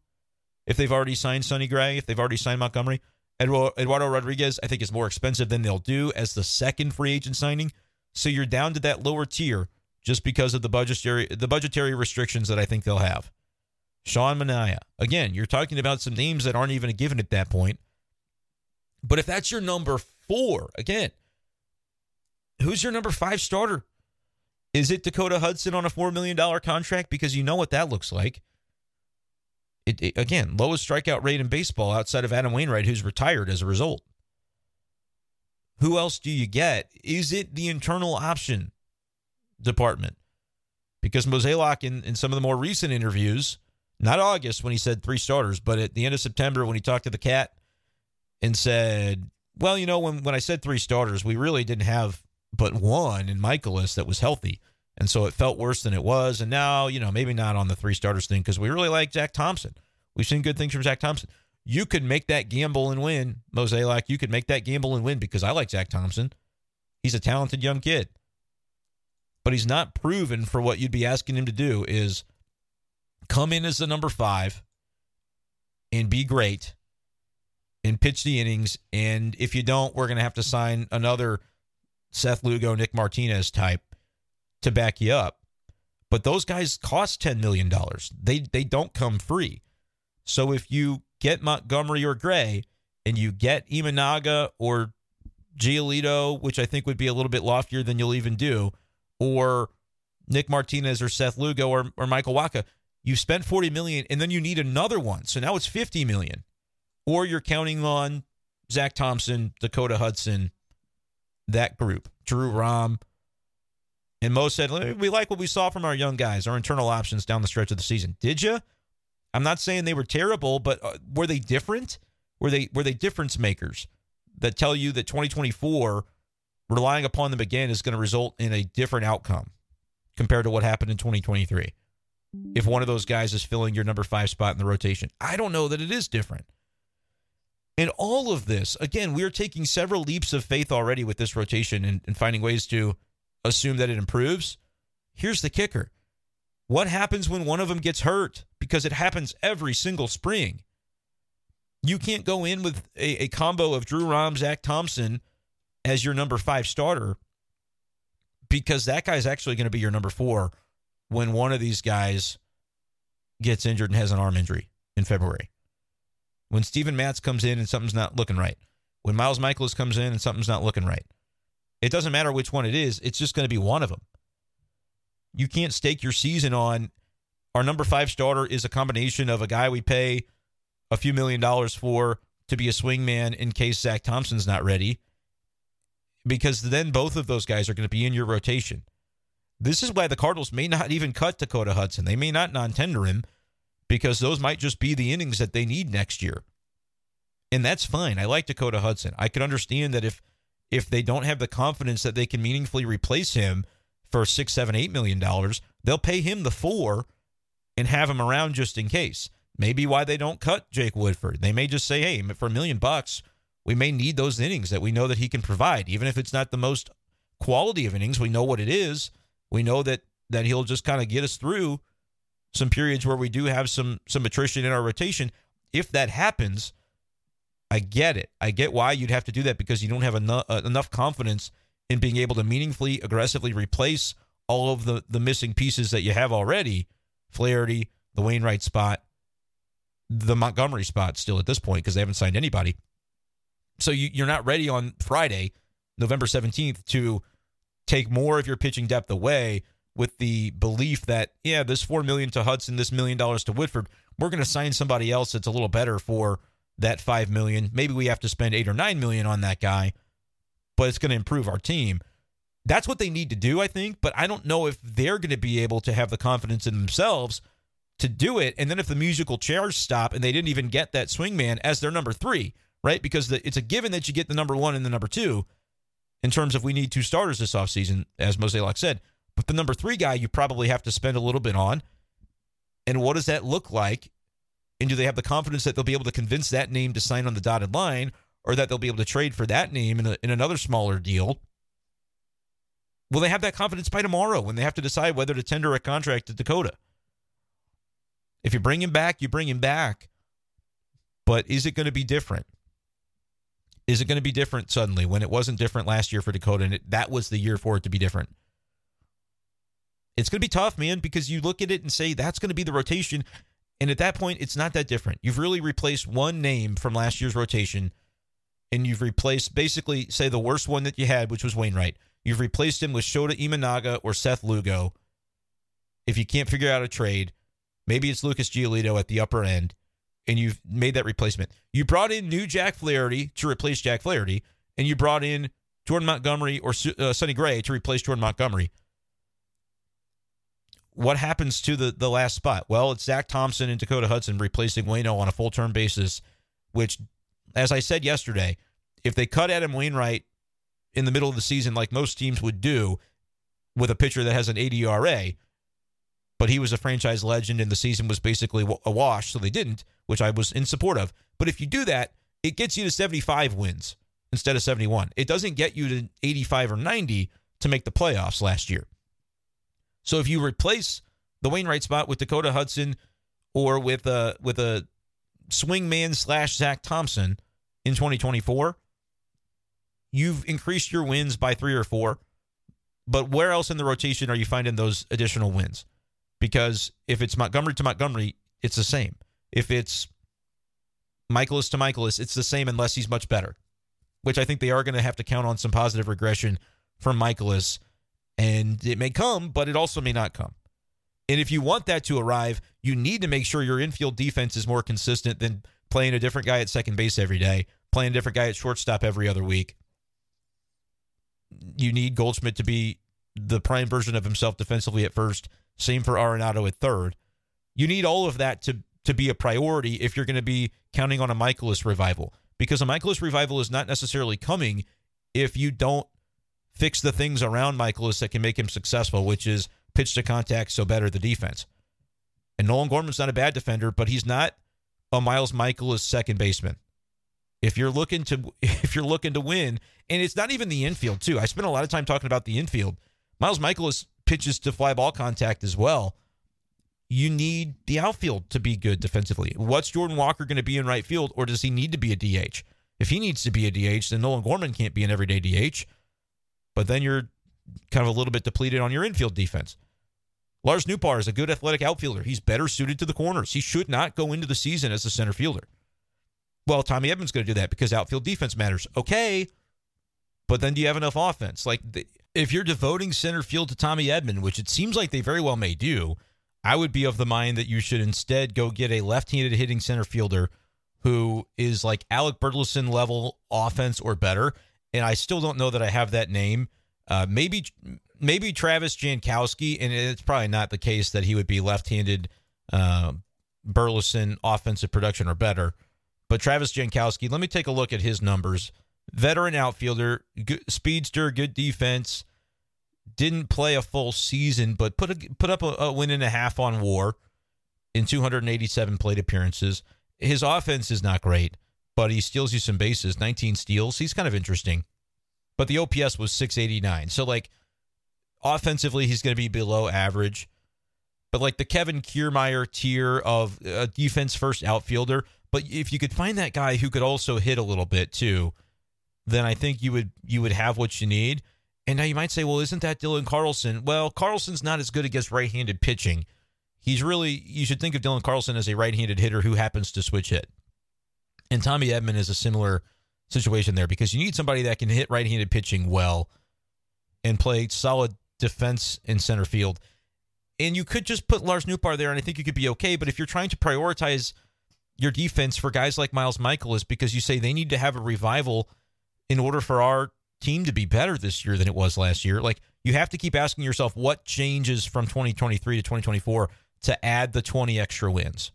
if they've already signed Sonny Gray, if they've already signed Montgomery. Eduardo, Rodriguez, I think, is more expensive than they'll do as the second free agent signing. So you're down to that lower tier just because of the budgetary the budgetary restrictions that I think they'll have. Sean Manaea. Again, you're talking about some names that aren't even a given at that point. But if that's your number four, again, who's your number five starter? Is it Dakota Hudson on a $4 million contract? Because you know what that looks like. It, it, again, lowest strikeout rate in baseball outside of Adam Wainwright, who's retired as a result. Who else do you get? Is it the internal option department? Because Mozeliak, in, in some of the more recent interviews, not August when he said three starters, but at the end of September when he talked to the cat and said, well, you know, when, when I said three starters, we really didn't have but one in Mikolas that was healthy. And so it felt worse than it was. And now, you know, maybe not on the three starters thing because we really like Zack Thompson. We've seen good things from Zack Thompson. You could make that gamble and win, Mozeliak. You could make that gamble and win because I like Zack Thompson. He's a talented young kid. But he's not proven for what you'd be asking him to do is come in as the number five and be great and pitch the innings. And if you don't, we're going to have to sign another Seth Lugo, Nick Martinez type to back you up. But those guys cost $10 million. They, they don't come free. So if you get Montgomery or Gray and you get Imanaga or Giolito, which I think would be a little bit loftier than you'll even do, or Nick Martinez or Seth Lugo or, or Michael Wacha, you spent 40 million and then you need another one. So now it's 50 million or you're counting on Zack Thompson, Dakota Hudson, that group, Drew Rom. And Mo said, We like what we saw from our young guys, our internal options down the stretch of the season. Did you? I'm not saying they were terrible, but uh, were they different? Were they were they difference makers that tell you that 2024 relying upon them again is going to result in a different outcome compared to what happened in 2023? If one of those guys is filling your number 5 spot in the rotation. I don't know that it is different. And all of this, again, we are taking several leaps of faith already with this rotation and, and finding ways to assume that it improves. Here's the kicker what happens when one of them gets hurt? Because it happens every single spring. You can't go in with a, a combo of Drew Rom, Zack Thompson as your number five starter because that guy's actually going to be your number four when one of these guys gets injured and has an arm injury in February. When Steven Matz comes in and something's not looking right. When Miles Mikolas comes in and something's not looking right. It doesn't matter which one it is, it's just going to be one of them. You can't stake your season on our number five starter is a combination of a guy we pay a few million dollars for to be a swingman in case Zack Thompson's not ready, because then both of those guys are going to be in your rotation. This is why the Cardinals may not even cut Dakota Hudson. They may not non tender him because those might just be the innings that they need next year. And that's fine. I like Dakota Hudson. I can understand that if if they don't have the confidence that they can meaningfully replace him for six, seven, eight million dollars, they'll pay him the four and have him around just in case. Maybe why they don't cut Jake Woodford. They may just say, hey, for a million bucks, we may need those innings that we know that he can provide. Even if it's not the most quality of innings, we know what it is. We know that that he'll just kind of get us through some periods where we do have some some attrition in our rotation. If that happens, I get it. I get why you'd have to do that because you don't have enough uh, enough confidence in being able to meaningfully, aggressively replace all of the the missing pieces that you have already. Flaherty, the Wainwright spot, the Montgomery spot still at this point because they haven't signed anybody. So you, you're not ready on Friday, November 17th, to take more of your pitching depth away with the belief that yeah, this four million to Hudson, this million dollars to Woodford, we're going to sign somebody else that's a little better for that five million. Maybe we have to spend eight or nine million on that guy, but it's going to improve our team. That's what they need to do, I think. But I don't know if they're going to be able to have the confidence in themselves to do it. And then if the musical chairs stop and they didn't even get that swingman as their number three, right? Because the, it's a given that you get the number one and the number two in terms of we need two starters this offseason, as Mozeliak said. But the number three guy you probably have to spend a little bit on. And what does that look like? And do they have the confidence that they'll be able to convince that name to sign on the dotted line or that they'll be able to trade for that name in, a, in another smaller deal? Will they have that confidence by tomorrow when they have to decide whether to tender a contract to Dakota? If you bring him back, you bring him back. But is it going to be different? Is it going to be different suddenly when it wasn't different last year for Dakota and it, that was the year for it to be different? It's going to be tough, man, because you look at it and say that's going to be the rotation. And at that point, it's not that different. You've really replaced one name from last year's rotation, and you've replaced basically, say, the worst one that you had, which was Wainwright. You've replaced him with Shota Imanaga or Seth Lugo. If you can't figure out a trade, maybe it's Lucas Giolito at the upper end, and you've made that replacement. You brought in new Jack Flaherty to replace Jack Flaherty, and you brought in Jordan Montgomery or uh, Sonny Gray to replace Jordan Montgomery what happens to the the last spot? Well, it's Zack Thompson and Dakota Hudson replacing Wayno on a full term basis, which, as I said yesterday, if they cut Adam Wainwright in the middle of the season like most teams would do with a pitcher that has an 80 ERA, but he was a franchise legend and the season was basically a wash, so they didn't, which I was in support of. But if you do that, it gets you to 75 wins instead of 71. It doesn't get you to 85 or 90 to make the playoffs last year. So if you replace the Wainwright spot with Dakota Hudson or with a with a swingman slash Zack Thompson in 2024, you've increased your wins by three or four. But where else in the rotation are you finding those additional wins? Because if it's Montgomery to Montgomery, it's the same. If it's Mikolas to Mikolas, it's the same unless he's much better, which I think they are going to have to count on some positive regression from Mikolas and it may come, but it also may not come. And if you want that to arrive, you need to make sure your infield defense is more consistent than playing a different guy at second base every day, playing a different guy at shortstop every other week. You need Goldschmidt to be the prime version of himself defensively at first. Same for Arenado at third. You need all of that to to be a priority if you're going to be counting on a Mikolas revival. Because a Mikolas revival is not necessarily coming if you don't fix the things around Mikolas that can make him successful, which is pitch to contact, so better the defense. And Nolan Gorman's not a bad defender, but he's not a Miles Mikolas second baseman. If you're looking to (laughs) if you're looking to win, and it's not even the infield too. I spent a lot of time talking about the infield. Miles Mikolas pitches to fly ball contact as well. You need the outfield to be good defensively. What's Jordan Walker going to be in right field, or does he need to be a DH? If he needs to be a DH, then Nolan Gorman can't be an everyday DH. But then you're kind of a little bit depleted on your infield defense. Lars Nootbaar is a good athletic outfielder. He's better suited to the corners. He should not go into the season as a center fielder. Well, Tommy Edman's going to do that because outfield defense matters. Okay, but then do you have enough offense? Like, if you're devoting center field to Tommy Edman, which it seems like they very well may do, I would be of the mind that you should instead go get a left-handed hitting center fielder who is like Alec Burleson level offense or better. And I still don't know that I have that name. Uh, maybe maybe Travis Jankowski, and it's probably not the case that he would be left-handed uh, Burleson offensive production or better. But Travis Jankowski, let me take a look at his numbers. Veteran outfielder, good, speedster, good defense. Didn't play a full season, but put a, put up a, a win and a half on WAR in 287 plate appearances. His offense is not great, but he steals you some bases. 19 steals. He's kind of interesting. But the OPS was 689. So like offensively, he's going to be below average. But like the Kevin Kiermaier tier of a defense first outfielder. But if you could find that guy who could also hit a little bit too, then I think you would you would have what you need. And now you might say, well, isn't that Dylan Carlson? Well, Carlson's not as good against right-handed pitching. He's really you should think of Dylan Carlson as a right-handed hitter who happens to switch hit. And Tommy Edman is a similar situation there because you need somebody that can hit right-handed pitching well and play solid defense in center field. And you could just put Lars Nootbaar there, and I think you could be okay. But if you're trying to prioritize your defense for guys like Miles Mikolas because you say they need to have a revival in order for our team to be better this year than it was last year, like you have to keep asking yourself what changes from 2023 to 2024 to add the 20 extra wins.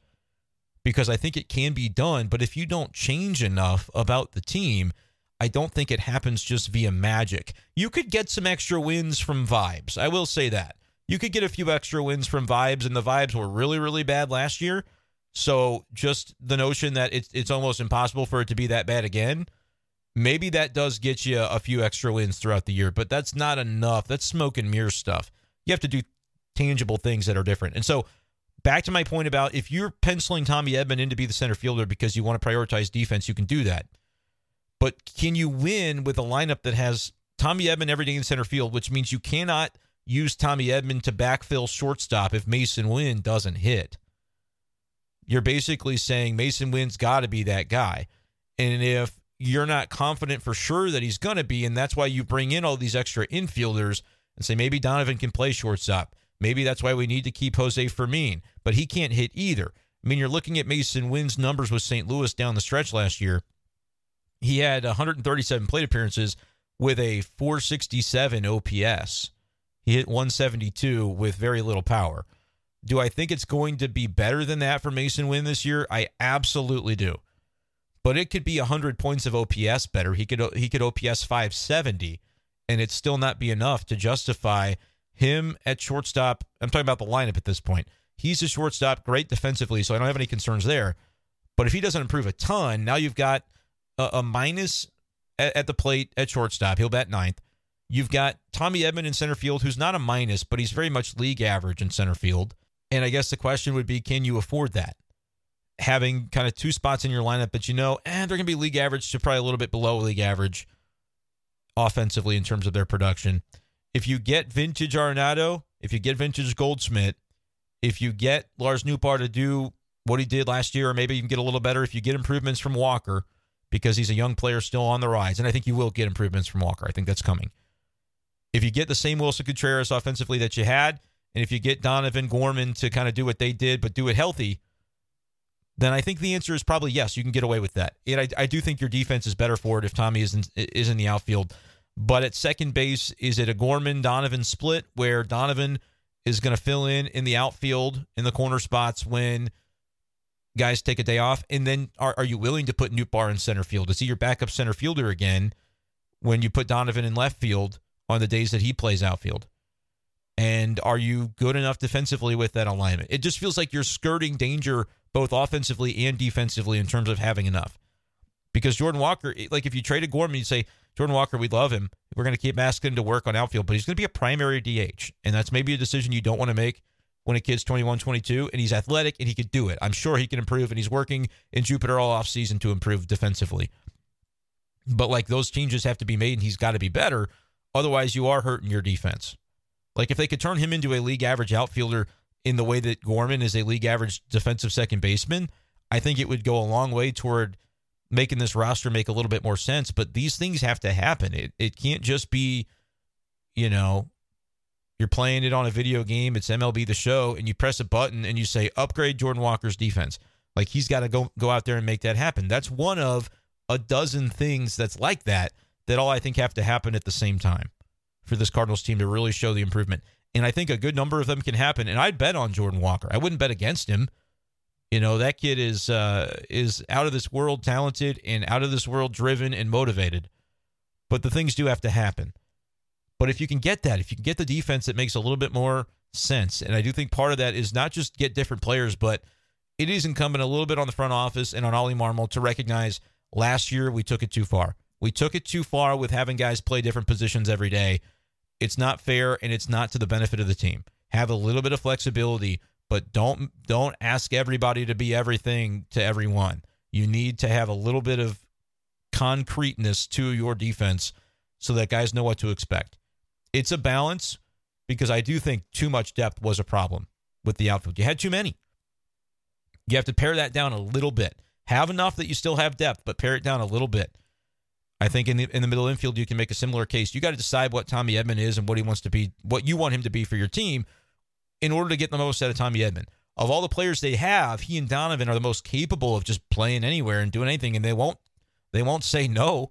Because I think it can be done, but if you don't change enough about the team, I don't think it happens just via magic. You could get some extra wins from vibes. I will say that. You could get a few extra wins from vibes, and the vibes were really, really bad last year. So just the notion that it's it's almost impossible for it to be that bad again, maybe that does get you a few extra wins throughout the year, but that's not enough. That's smoke and mirror stuff. You have to do tangible things that are different. And so back to my point about if you're penciling Tommy Edman in to be the center fielder because you want to prioritize defense, you can do that. But can you win with a lineup that has Tommy Edman every day in center field, which means you cannot use Tommy Edman to backfill shortstop if Masyn Winn doesn't hit? You're basically saying Masyn Winn's got to be that guy. And if you're not confident for sure that he's going to be, and that's why you bring in all these extra infielders and say maybe Donovan can play shortstop. Maybe that's why we need to keep Jose Fermin, but he can't hit either. I mean, you're looking at Masyn Winn's numbers with St. Louis down the stretch last year he had 137 plate appearances with a 467 OPS. He hit 172 with very little power. Do I think it's going to be better than that for Masyn Winn this year? I absolutely do. But it could be 100 points of OPS better. He could he could OPS 570 and it still not be enough to justify him at shortstop. I'm talking about the lineup at this point. He's a shortstop, great defensively, so I don't have any concerns there. But if he doesn't improve a ton, now you've got a, a minus at, at, the plate at shortstop. He'll bat ninth. You've got Tommy Edman in center field, who's not a minus, but he's very much league average in center field. And I guess the question would be, can you afford that? Having kind of two spots in your lineup that you know, and eh, they're going to be league average to probably a little bit below league average offensively in terms of their production. If you get vintage Arenado, if you get vintage Goldschmidt, if you get Lars Nootbaar to do what he did last year, or maybe even get a little better, if you get improvements from Walker, because he's a young player still on the rise. And I think you will get improvements from Walker. I think that's coming. If you get the same Willson Contreras offensively that you had, and if you get Donovan Gorman to kind of do what they did, but do it healthy, then I think the answer is probably yes. You can get away with that. And I, I do think your defense is better for it if Tommy is in, is in the outfield. But at second base, is it a Gorman Donovan split where Donovan is going to fill in in the outfield in the corner spots when guys take a day off? And then are, are you willing to put Nootbaar in center field? Is he your backup center fielder again when you put Donovan in left field on the days that he plays outfield? And are you good enough defensively with that alignment? It just feels like you're skirting danger both offensively and defensively in terms of having enough. Because Jordan Walker, like if you traded Gorman, you'd say, Jordan Walker, we love him. We're going to keep asking him to work on outfield, but he's going to be a primary DH. And that's maybe a decision you don't want to make when a kid's 21, 22, and he's athletic and he could do it. I'm sure he can improve, and he's working in Jupiter all offseason to improve defensively. But like those changes have to be made, and he's got to be better. Otherwise, you are hurting your defense. Like if they could turn him into a league average outfielder in the way that Gorman is a league average defensive second baseman, I think it would go a long way toward making this roster make a little bit more sense. But these things have to happen. It it can't just be, you know, you're playing it on a video game, it's MLB the show, and you press a button and you say upgrade Jordan Walker's defense. Like he's got to go go out there and make that happen. That's one of a dozen things that's like that that all I think have to happen at the same time for this Cardinals team to really show the improvement. And I think a good number of them can happen. And I'd bet on Jordan Walker. I wouldn't bet against him. You know, that kid is uh, is out of this world talented and out of this world driven and motivated. But the things do have to happen. But if you can get that, if you can get the defense that makes a little bit more sense, and I do think part of that is not just get different players, but it is incumbent a little bit on the front office and on Oli Marmol to recognize last year we took it too far. We took it too far with having guys play different positions every day. It's not fair and it's not to the benefit of the team. Have a little bit of flexibility, but don't don't ask everybody to be everything to everyone. You need to have a little bit of concreteness to your defense so that guys know what to expect. It's a balance because I do think too much depth was a problem with the outfield. You had too many. You have to pare that down a little bit. Have enough that you still have depth, but pare it down a little bit. I think in the in the middle infield you can make a similar case. You got to decide what Tommy Edman is and what he wants to be, what you want him to be for your team, in order to get the most out of Tommy Edman. Of all the players they have, he and Donovan are the most capable of just playing anywhere and doing anything, and they won't they won't say no.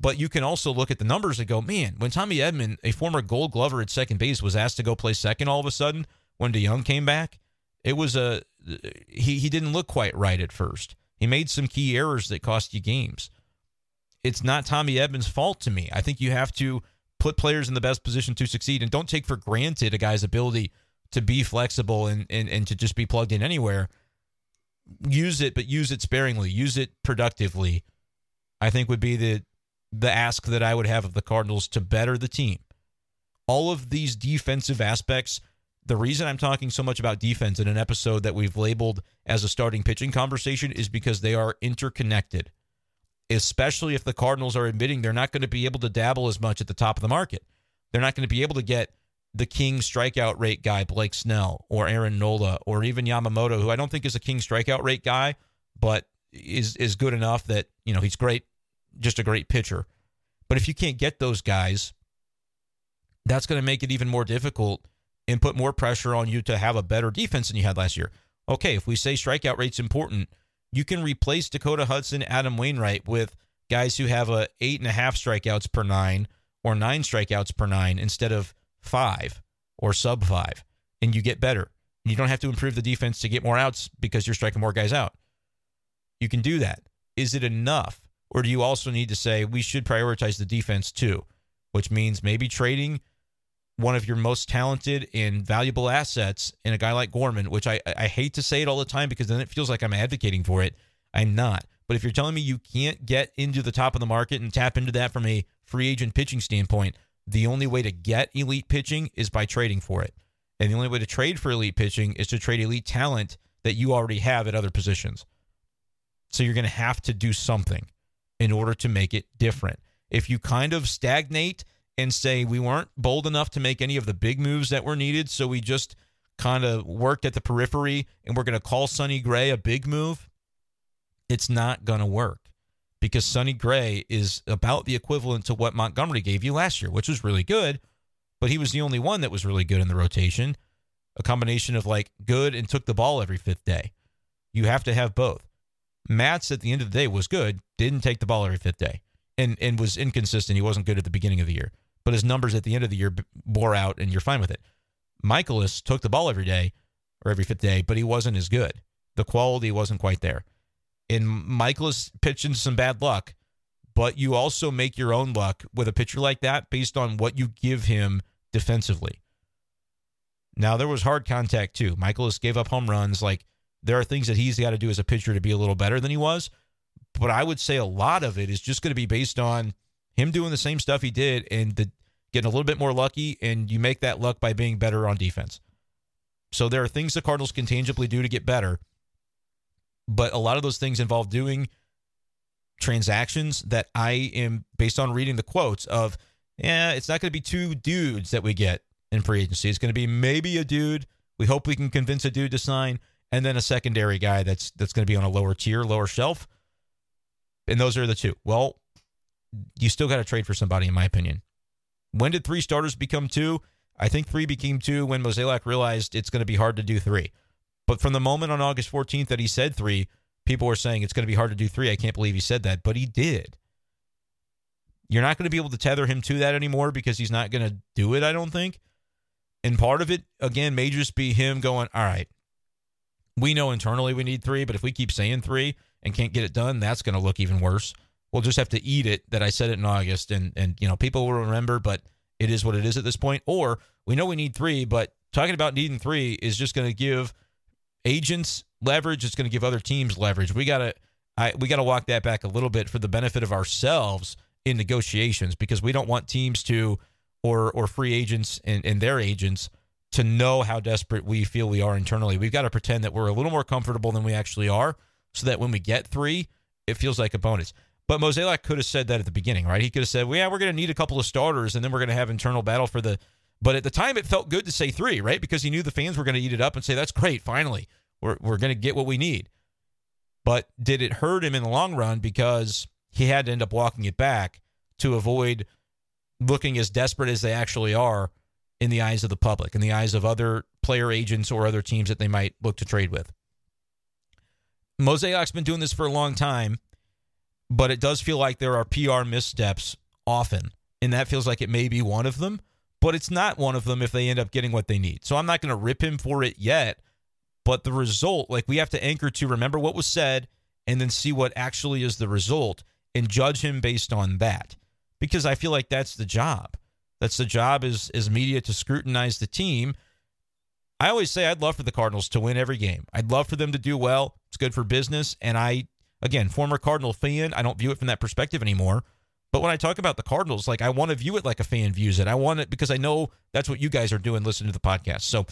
But you can also look at the numbers and go, man, when Tommy Edman, a former Gold Glover at second base, was asked to go play second all of a sudden when DeJong came back, it was a he he didn't look quite right at first. He made some key errors that cost you games it's not Tommy Edman's fault to me. I think you have to put players in the best position to succeed and don't take for granted a guy's ability to be flexible and, and, and to just be plugged in anywhere. Use it, but use it sparingly. Use it productively. I think would be the the ask that I would have of the Cardinals to better the team. All of these defensive aspects, the reason I'm talking so much about defense in an episode that we've labeled as a starting pitching conversation is because they are interconnected especially if the Cardinals are admitting they're not going to be able to dabble as much at the top of the market. They're not going to be able to get the king strikeout rate guy, Blake Snell, or Aaron Nola, or even Yamamoto, who I don't think is a king strikeout rate guy, but is is good enough that, you know, he's great, just a great pitcher. But if you can't get those guys, that's going to make it even more difficult and put more pressure on you to have a better defense than you had last year. Okay, if we say strikeout rate's important, you can replace Dakota Hudson, Adam Wainwright with guys who have a eight and a half strikeouts per nine or nine strikeouts per nine instead of five or sub five, and you get better. You don't have to improve the defense to get more outs because you're striking more guys out. You can do that. Is it enough? Or do you also need to say we should prioritize the defense too, which means maybe trading one of your most talented and valuable assets in a guy like Gorman, which I, I hate to say it all the time because then it feels like I'm advocating for it. I'm not. But if you're telling me you can't get into the top of the market and tap into that from a free agent pitching standpoint, the only way to get elite pitching is by trading for it. And the only way to trade for elite pitching is to trade elite talent that you already have at other positions. So you're going to have to do something in order to make it different. If you kind of stagnate and say we weren't bold enough to make any of the big moves that were needed, so we just kind of worked at the periphery and we're going to call Sonny Gray a big move, it's not going to work because Sonny Gray is about the equivalent to what Montgomery gave you last year, which was really good, but he was the only one that was really good in the rotation. A combination of like good and took the ball every fifth day. You have to have both. Matz at the end of the day was good, didn't take the ball every fifth day, and and was inconsistent. He wasn't good at the beginning of the year but his numbers at the end of the year bore out, and you're fine with it. Mikolas took the ball every day or every fifth day, but he wasn't as good. The quality wasn't quite there. And Mikolas pitched into some bad luck, but you also make your own luck with a pitcher like that based on what you give him defensively. Now there was hard contact too. Mikolas gave up home runs. Like there are things that he's got to do as a pitcher to be a little better than he was. but I would say a lot of it is just going to be based on him doing the same stuff he did and the, getting a little bit more lucky, and you make that luck by being better on defense. So there are things the Cardinals can tangibly do to get better, but a lot of those things involve doing transactions that I am based on reading the quotes of, yeah, it's not going to be two dudes that we get in free agency. It's going to be maybe a dude. We hope we can convince a dude to sign, and then a secondary guy that's that's going to be on a lower tier, lower shelf. And those are the two. Well, you still got to trade for somebody, in my opinion. When did three starters become two? I think three became two when Mozeliak realized it's going to be hard to do three. But from the moment on August 14th that he said three, people were saying it's going to be hard to do three. I can't believe he said that, but he did. You're not going to be able to tether him to that anymore because he's not going to do it, I don't think. And part of it, again, may just be him going, all right, we know internally we need three, but if we keep saying three and can't get it done, that's going to look even worse. We'll just have to eat it that I said it in August, and and you know people will remember, but it is what it is at this point. Or we know we need three, but talking about needing three is just going to give agents leverage. It's going to give other teams leverage. We got to I we got to walk that back a little bit for the benefit of ourselves in negotiations because we don't want teams to or or free agents and, and their agents to know how desperate we feel we are internally. We've got to pretend that we're a little more comfortable than we actually are so that when we get three, it feels like a bonus. But Mozeliak could have said that at the beginning, right? He could have said, well, yeah, we're going to need a couple of starters and then we're going to have internal battle for the. But at the time, it felt good to say three, right? Because he knew the fans were going to eat it up and say, that's great. Finally, we're, we're going to get what we need. But did it hurt him in the long run because he had to end up walking it back to avoid looking as desperate as they actually are in the eyes of the public, in the eyes of other player agents or other teams that they might look to trade with. Mozeliak's been doing this for a long time, but it does feel like there are PR missteps often, and that feels like it may be one of them, but it's not one of them if they end up getting what they need. So I'm not going to rip him for it yet, but the result, like we have to anchor to remember what was said and then see what actually is the result and judge him based on that because I feel like that's the job. That's the job is is media to scrutinize the team. I always say I'd love for the Cardinals to win every game. I'd love for them to do well. It's good for business. And I, again, former Cardinal fan, I don't view it from that perspective anymore. But when I talk about the Cardinals, like I want to view it like a fan views it. I want it because I know that's what you guys are doing listening to the podcast. So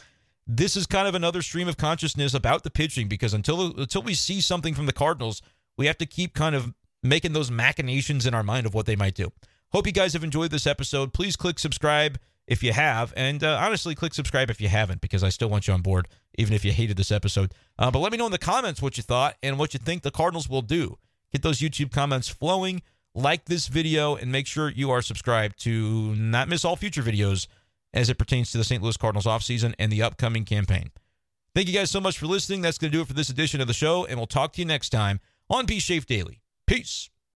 this is kind of another stream of consciousness about the pitching because until until we see something from the Cardinals, we have to keep kind of making those machinations in our mind of what they might do. Hope you guys have enjoyed this episode. Please click subscribe if you have, and uh, honestly, click subscribe if you haven't, because I still want you on board, even if you hated this episode. Uh, but let me know in the comments what you thought and what you think the Cardinals will do. Get those YouTube comments flowing. Like this video and make sure you are subscribed to not miss all future videos as it pertains to the St. Louis Cardinals offseason and the upcoming campaign. Thank you guys so much for listening. That's going to do it for this edition of the show, and we'll talk to you next time on B Schaeff Daily. Peace.